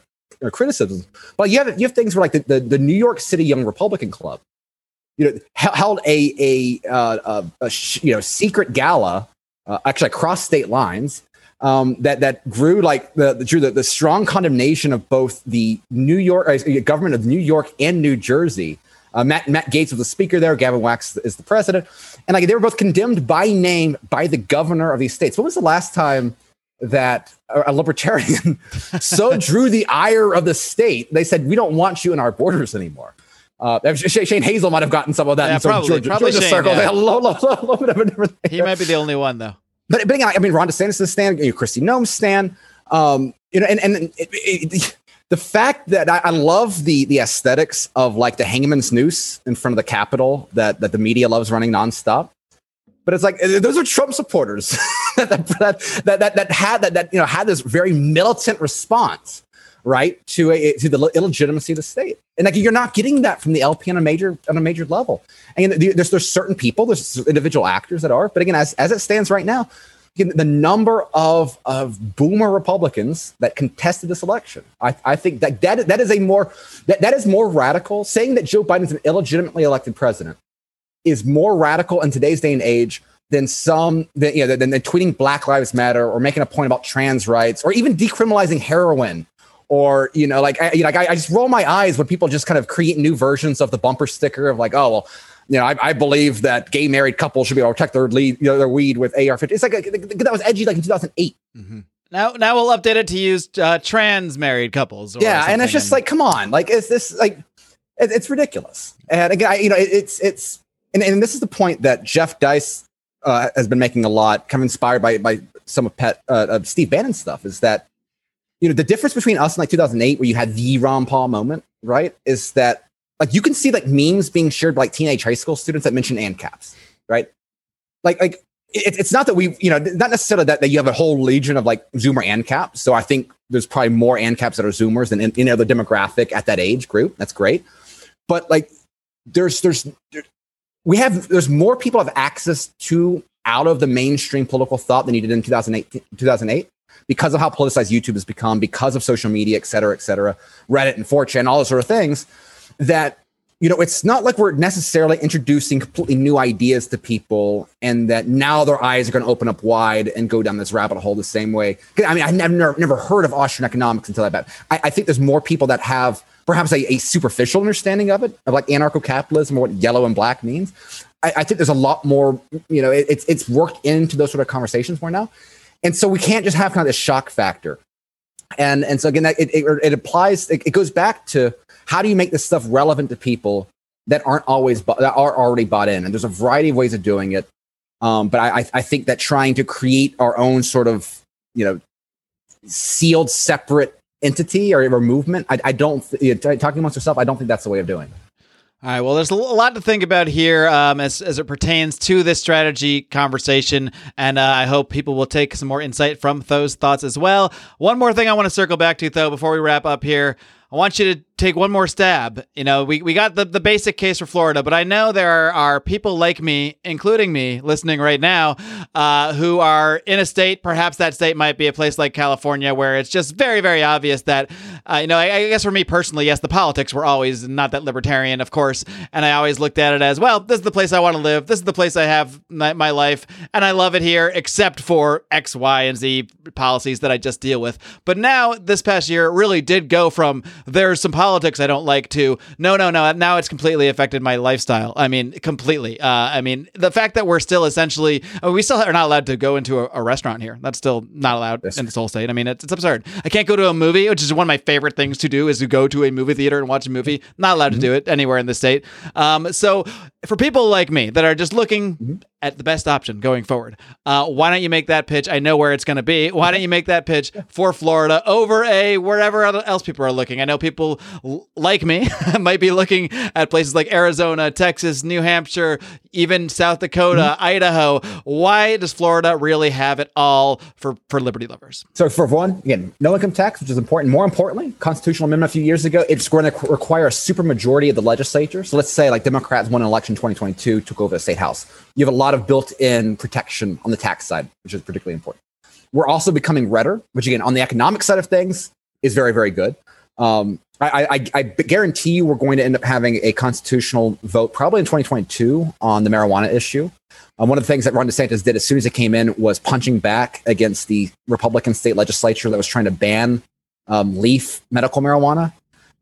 uh, criticisms, but you have you have things where like the, the, the New York City Young Republican Club you know, held a a, uh, a, a you know secret gala, uh, actually across state lines, um, that that grew like the, the drew the, the strong condemnation of both the New York uh, government of New York and New Jersey. Uh, Matt Matt Gaetz was the speaker there. Gavin Wax is the president, and like they were both condemned by name by the governor of these states. When was the last time? that a libertarian so drew the ire of the state they said we don't want you in our borders anymore uh, Shane Hazel might have gotten some of that yeah, in some probably, Georgia, probably Georgia Shane, circles. Yeah. A little, little, little bit of a different he might be the only one though. But, but again, I mean, Ron DeSantis stand, you know, Kristi Noem stand, um, you know, and and it, it, the fact that I, I, love the the aesthetics of like the hangman's noose in front of the Capitol that that the media loves running nonstop. But it's like those are Trump supporters that, that, that that that had that that you know had this very militant response right to a to the illegitimacy of the state. And like you're not getting that from the lp on a major on a major level. And there's there's certain people there's individual actors that are but again as as it stands right now the number of of boomer republicans that contested this election i, I think that, that that is a more that, that is more radical. Saying that joe biden is an illegitimately elected president is more radical in today's day and age than some than, you know than, than tweeting black lives matter or making a point about trans rights or even decriminalizing heroin or you know like I, you know, like I, I, just roll my eyes when people just kind of create new versions of the bumper sticker of like oh well you know I, I believe that gay married couples should be able to protect their lead you know their weed with AR-15 it's like a, that was edgy like in 2008 mm-hmm. now now we'll update it to use uh, trans married couples yeah and it's just and... like come on like is this like it, it's ridiculous. And again I, you know it, it's it's and, and this is the point that Jeff Deist uh, has been making a lot kind of inspired by by some of Pet uh, Steve Bannon stuff is that you know, the difference between us and like 2008, where you had the Ron Paul moment, right, is that like you can see like memes being shared by like teenage high school students that mention ANCAPs, right? Like, like it, it's not that we, you know, not necessarily that, that you have a whole legion of like Zoomer ANCAPs. So I think there's probably more ANCAPs that are Zoomers than any other demographic at that age group. That's great. But like, there's, there's, there, we have, there's more people have access to out of the mainstream political thought than you did in 2008, 2008 because of how politicized YouTube has become, because of social media, et cetera, et cetera, Reddit and 4chan, all those sort of things, that you know, it's not like we're necessarily introducing completely new ideas to people and that now their eyes are going to open up wide and go down this rabbit hole the same way. I mean, I never, never heard of Austrian economics until bet. I, I think there's more people that have perhaps a, a superficial understanding of it, of like anarcho capitalism or what yellow and black means. I, I, think there's a lot more, you know, it, it's, it's worked into those sort of conversations more now and so we can't just have kind of this shock factor. And and so again, that it, it, it applies. It, it goes back to how do you make this stuff relevant to people that aren't always bu- that are already bought in, and there's a variety of ways of doing it. Um, but I, I- think that trying to create our own sort of you know sealed separate entity or, or movement, I, I don't th- talking amongst yourself. I don't think that's the way of doing it. All right. Well, there's a lot to think about here um, as, as it pertains to this strategy conversation. And uh, I hope people will take some more insight from those thoughts as well. One more thing I want to circle back to, though, before we wrap up here. I want you to take one more stab. You know, we, we got the, the basic case for Florida, but I know there are, are people like me, including me, listening right now, uh, who are in a state, perhaps that state might be a place like California, where it's just very, very obvious that, uh, you know, I, I guess for me personally, yes, the politics were always not that libertarian, of course. And I always looked at it as, well, this is the place I want to live. This is the place I have my, my life. And I love it here, except for X, Y, and Z policies that I just deal with. But now, this past year, really did go from there's some politics I don't like to no, no, no. Now it's completely affected my lifestyle. I mean, completely. Uh, I mean, the fact that we're still essentially, uh, we still are not allowed to go into a, a restaurant here. That's still not allowed in this whole state. I mean, it's, it's absurd. I can't go to a movie, which is one of my favorite things to do, is to go to a movie theater and watch a movie. Not allowed to do it anywhere in the state. Um, so for people like me that are just looking at the best option going forward, uh, why don't you make that pitch? I know where it's going to be. Why don't you make that pitch for Florida over a wherever else people are looking? I know people l- like me might be looking at places like Arizona, Texas, New Hampshire, even South Dakota, Idaho. Why does Florida really have it all for for liberty lovers? So for one, again, no income tax, which is important. More importantly, constitutional amendment a few years ago, it's going to require a supermajority of the legislature. So let's say like Democrats won an election 2022, took over the state house. You have a lot of built-in protection on the tax side, which is particularly important. We're also becoming redder, which again, on the economic side of things, is very, very good. Um, I, I, I guarantee you we're going to end up having a constitutional vote probably in 2022 on the marijuana issue. Um, one of the things that Ron DeSantis did as soon as he came in was punching back against the Republican state legislature that was trying to ban um, leaf medical marijuana,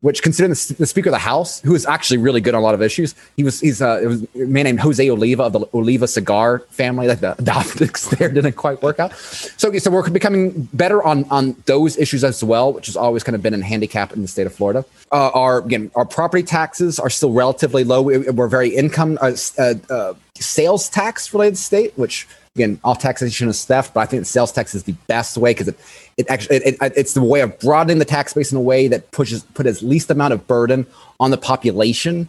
which considering the, the Speaker of the House, who is actually really good on a lot of issues, he was he's uh, was a man named Jose Oliva of the Oliva cigar family. Like the, the optics there didn't quite work out. So so we're becoming better on on those issues as well, which has always kind of been a handicap in the state of Florida. Uh, our again our property taxes are still relatively low. We, we're very income uh, uh, uh, sales tax related state, which again, all taxation is theft, but I think sales tax is the best way because it, it actually it, it, it's the way of broadening the tax base in a way that pushes put as least amount of burden on the population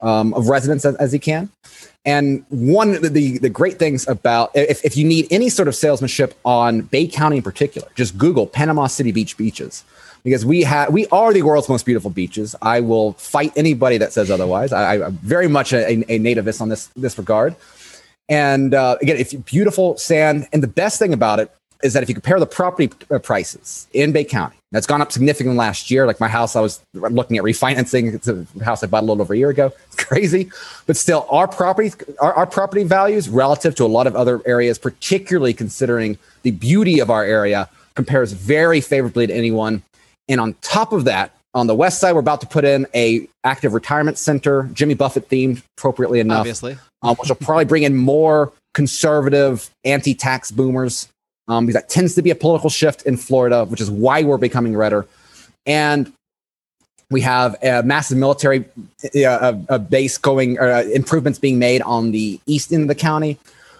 um, of residents as, as you can. And one of the, the great things about if, if you need any sort of salesmanship on Bay County in particular, just Google Panama City Beach beaches because we have we are the world's most beautiful beaches. I will fight anybody that says otherwise. I, I'm very much a, a nativist on this this regard. And uh, again, it's beautiful sand. And the best thing about it is that if you compare the property uh, prices in Bay County, that's gone up significantly last year. Like my house, I was looking at refinancing. It's a house I bought a little over a year ago. It's crazy, but still, our property, our, our property values relative to a lot of other areas, particularly considering the beauty of our area, compares very favorably to anyone. And on top of that, on the west side, we're about to put in a active retirement center, Jimmy Buffett themed, appropriately enough Obviously. um, which will probably bring in more conservative anti-tax boomers. Um, because that tends to be a political shift in Florida, which is why we're becoming redder. And we have a massive military uh, a, base going, uh, improvements being made on the east end of the county,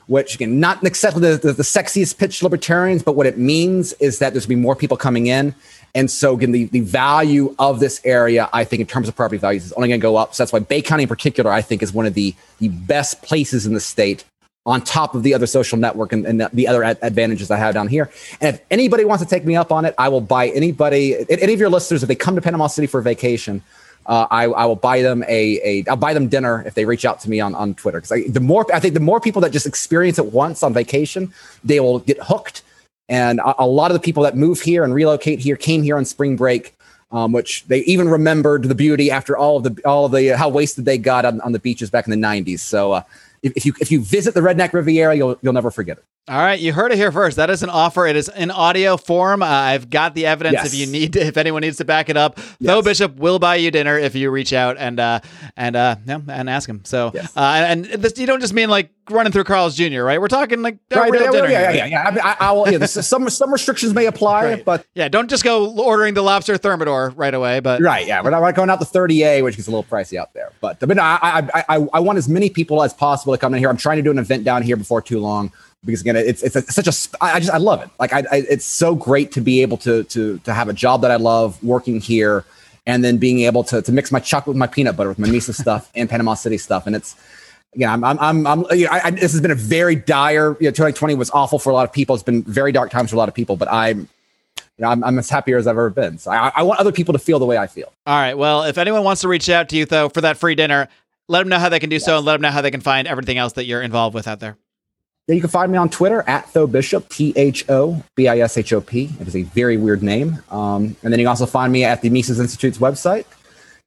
which again, not exactly the, the, the sexiest pitch libertarians, but what it means is that there's going to be more people coming in. And so again, the, the value of this area, I think in terms of property values is only going to go up. So that's why Bay County in particular, I think is one of the, the best places in the state on top of the other social network and, and the other ad- advantages I have down here. And if anybody wants to take me up on it, I will buy anybody, any of your listeners, if they come to Panama City for a vacation, uh, I, I will buy them a, a I'll buy them dinner if they reach out to me on, on Twitter. Because the more I think the more people that just experience it once on vacation, they will get hooked. And a, a lot of the people that move here and relocate here came here on spring break, um, which they even remembered the beauty after all of the all of the how wasted they got on, on the beaches back in the '90s. So uh, if, if you if you visit the Redneck Riviera, you'll you'll never forget it. All right, you heard it here first. That is an offer. It is in audio form. Uh, I've got the evidence Yes. if you need to, if anyone needs to back it up. Tho Bishop will buy you dinner if you reach out and uh and uh yeah, and ask him. So Yes. uh and this you don't just mean like running through Carl's Jr., right? We're talking like Right, real yeah, dinner. yeah, yeah, yeah, yeah. I, I, will, yeah, some some restrictions may apply, Right. but Yeah, don't just go ordering the lobster thermidor right away, but Right, yeah, we're not, going out the 30A, which is a little pricey out there. But but no, I, I I I want as many people as possible to come in here. I'm trying to do an event down here before too long because again, it's it's a, such a I just I love it. Like I, I it's so great to be able to to to have a job that I love working here, and then being able to to mix my chocolate with my peanut butter with my Mises stuff and Panama City stuff, and it's. Yeah, I'm, I'm, I'm, I'm you know, I, I, this has been a very dire, you know, 2020 was awful for a lot of people. It's been very dark times for a lot of people, but I'm, you know, I'm, I'm as happier as I've ever been. So I, I want other people to feel the way I feel. All right. Well, if anyone wants to reach out to you though for that free dinner, let them know how they can do so and let them know how they can find everything else that you're involved with out there. You can find me on Twitter at Tho Bishop, T H O B I S H O P. It is a very weird name. Um, and then you can also find me at the Mises Institute's website.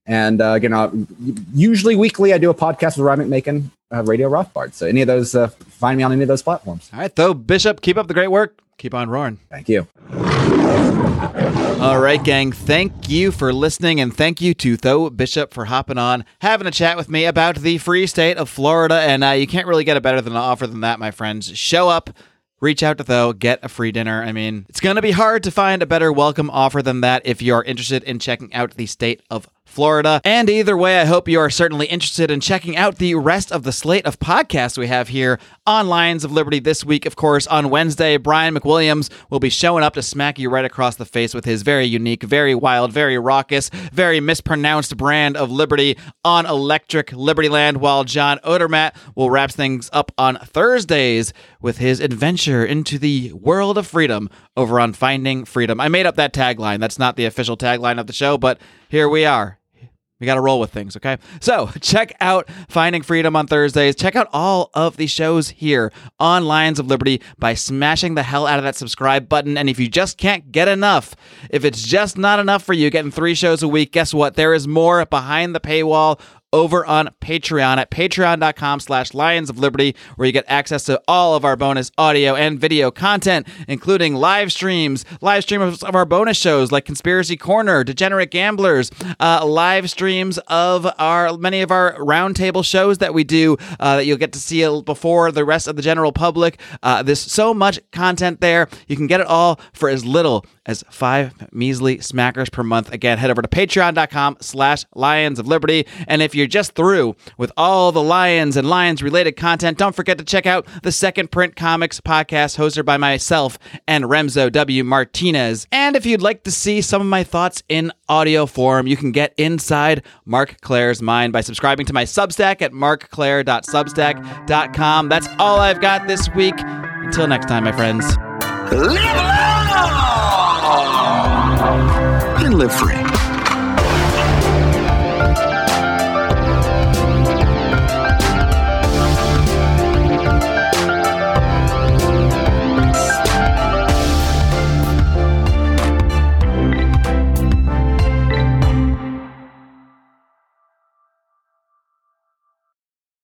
And uh, again, uh, usually weekly, I do a podcast with Ryan McMaken, uh, Radio Rothbard. So any of those, uh, find me on any of those platforms. All right, Tho Bishop, keep up the great work. Keep on roaring. Thank you. All right, gang. Thank you for listening, and thank you to Tho Bishop for hopping on, having a chat with me about the free state of Florida. And uh, you can't really get a better than an offer than that, my friends. Show up. Reach out to Tho, get a free dinner. I mean, it's going to be hard to find a better welcome offer than that if you're interested in checking out the state of Florida. And either way, I hope you are certainly interested in checking out the rest of the slate of podcasts we have here on Lions of Liberty this week. Of course, on Wednesday, Brian McWilliams will be showing up to smack you right across the face with his very unique, very wild, very raucous, very mispronounced brand of Liberty on Electric Liberty Land, while John Odermatt will wrap things up on Thursdays with his adventure into the world of freedom over on Finding Freedom. I made up that tagline. That's not the official tagline of the show, but here we are. We got to roll with things, okay? So check out Finding Freedom on Thursdays. Check out all of the shows here on Lions of Liberty by smashing the hell out of that subscribe button. And if you just can't get enough, if it's just not enough for you getting three shows a week, guess what? There is more behind the paywall over on Patreon at patreon.com slash Lions of Liberty, where you get access to all of our bonus audio and video content, including live streams, live streams of our bonus shows like Conspiracy Corner, Degenerate Gamblers, uh, live streams of our many of our roundtable shows that we do uh, that you'll get to see before the rest of the general public. Uh, there's so much content there. You can get it all for as little as five measly smackers per month. Again, head over to patreon.com slash lions of liberty. And if you're just through with all the lions and lions related content, don't forget to check out the Second Print Comics podcast hosted by myself and Remzo W. Martinez. And if you'd like to see some of my thoughts in audio form, you can get inside Marc Clair's mind by subscribing to my Substack at marcclair.substack.com. That's all I've got this week. Until next time, my friends. Live long and live free.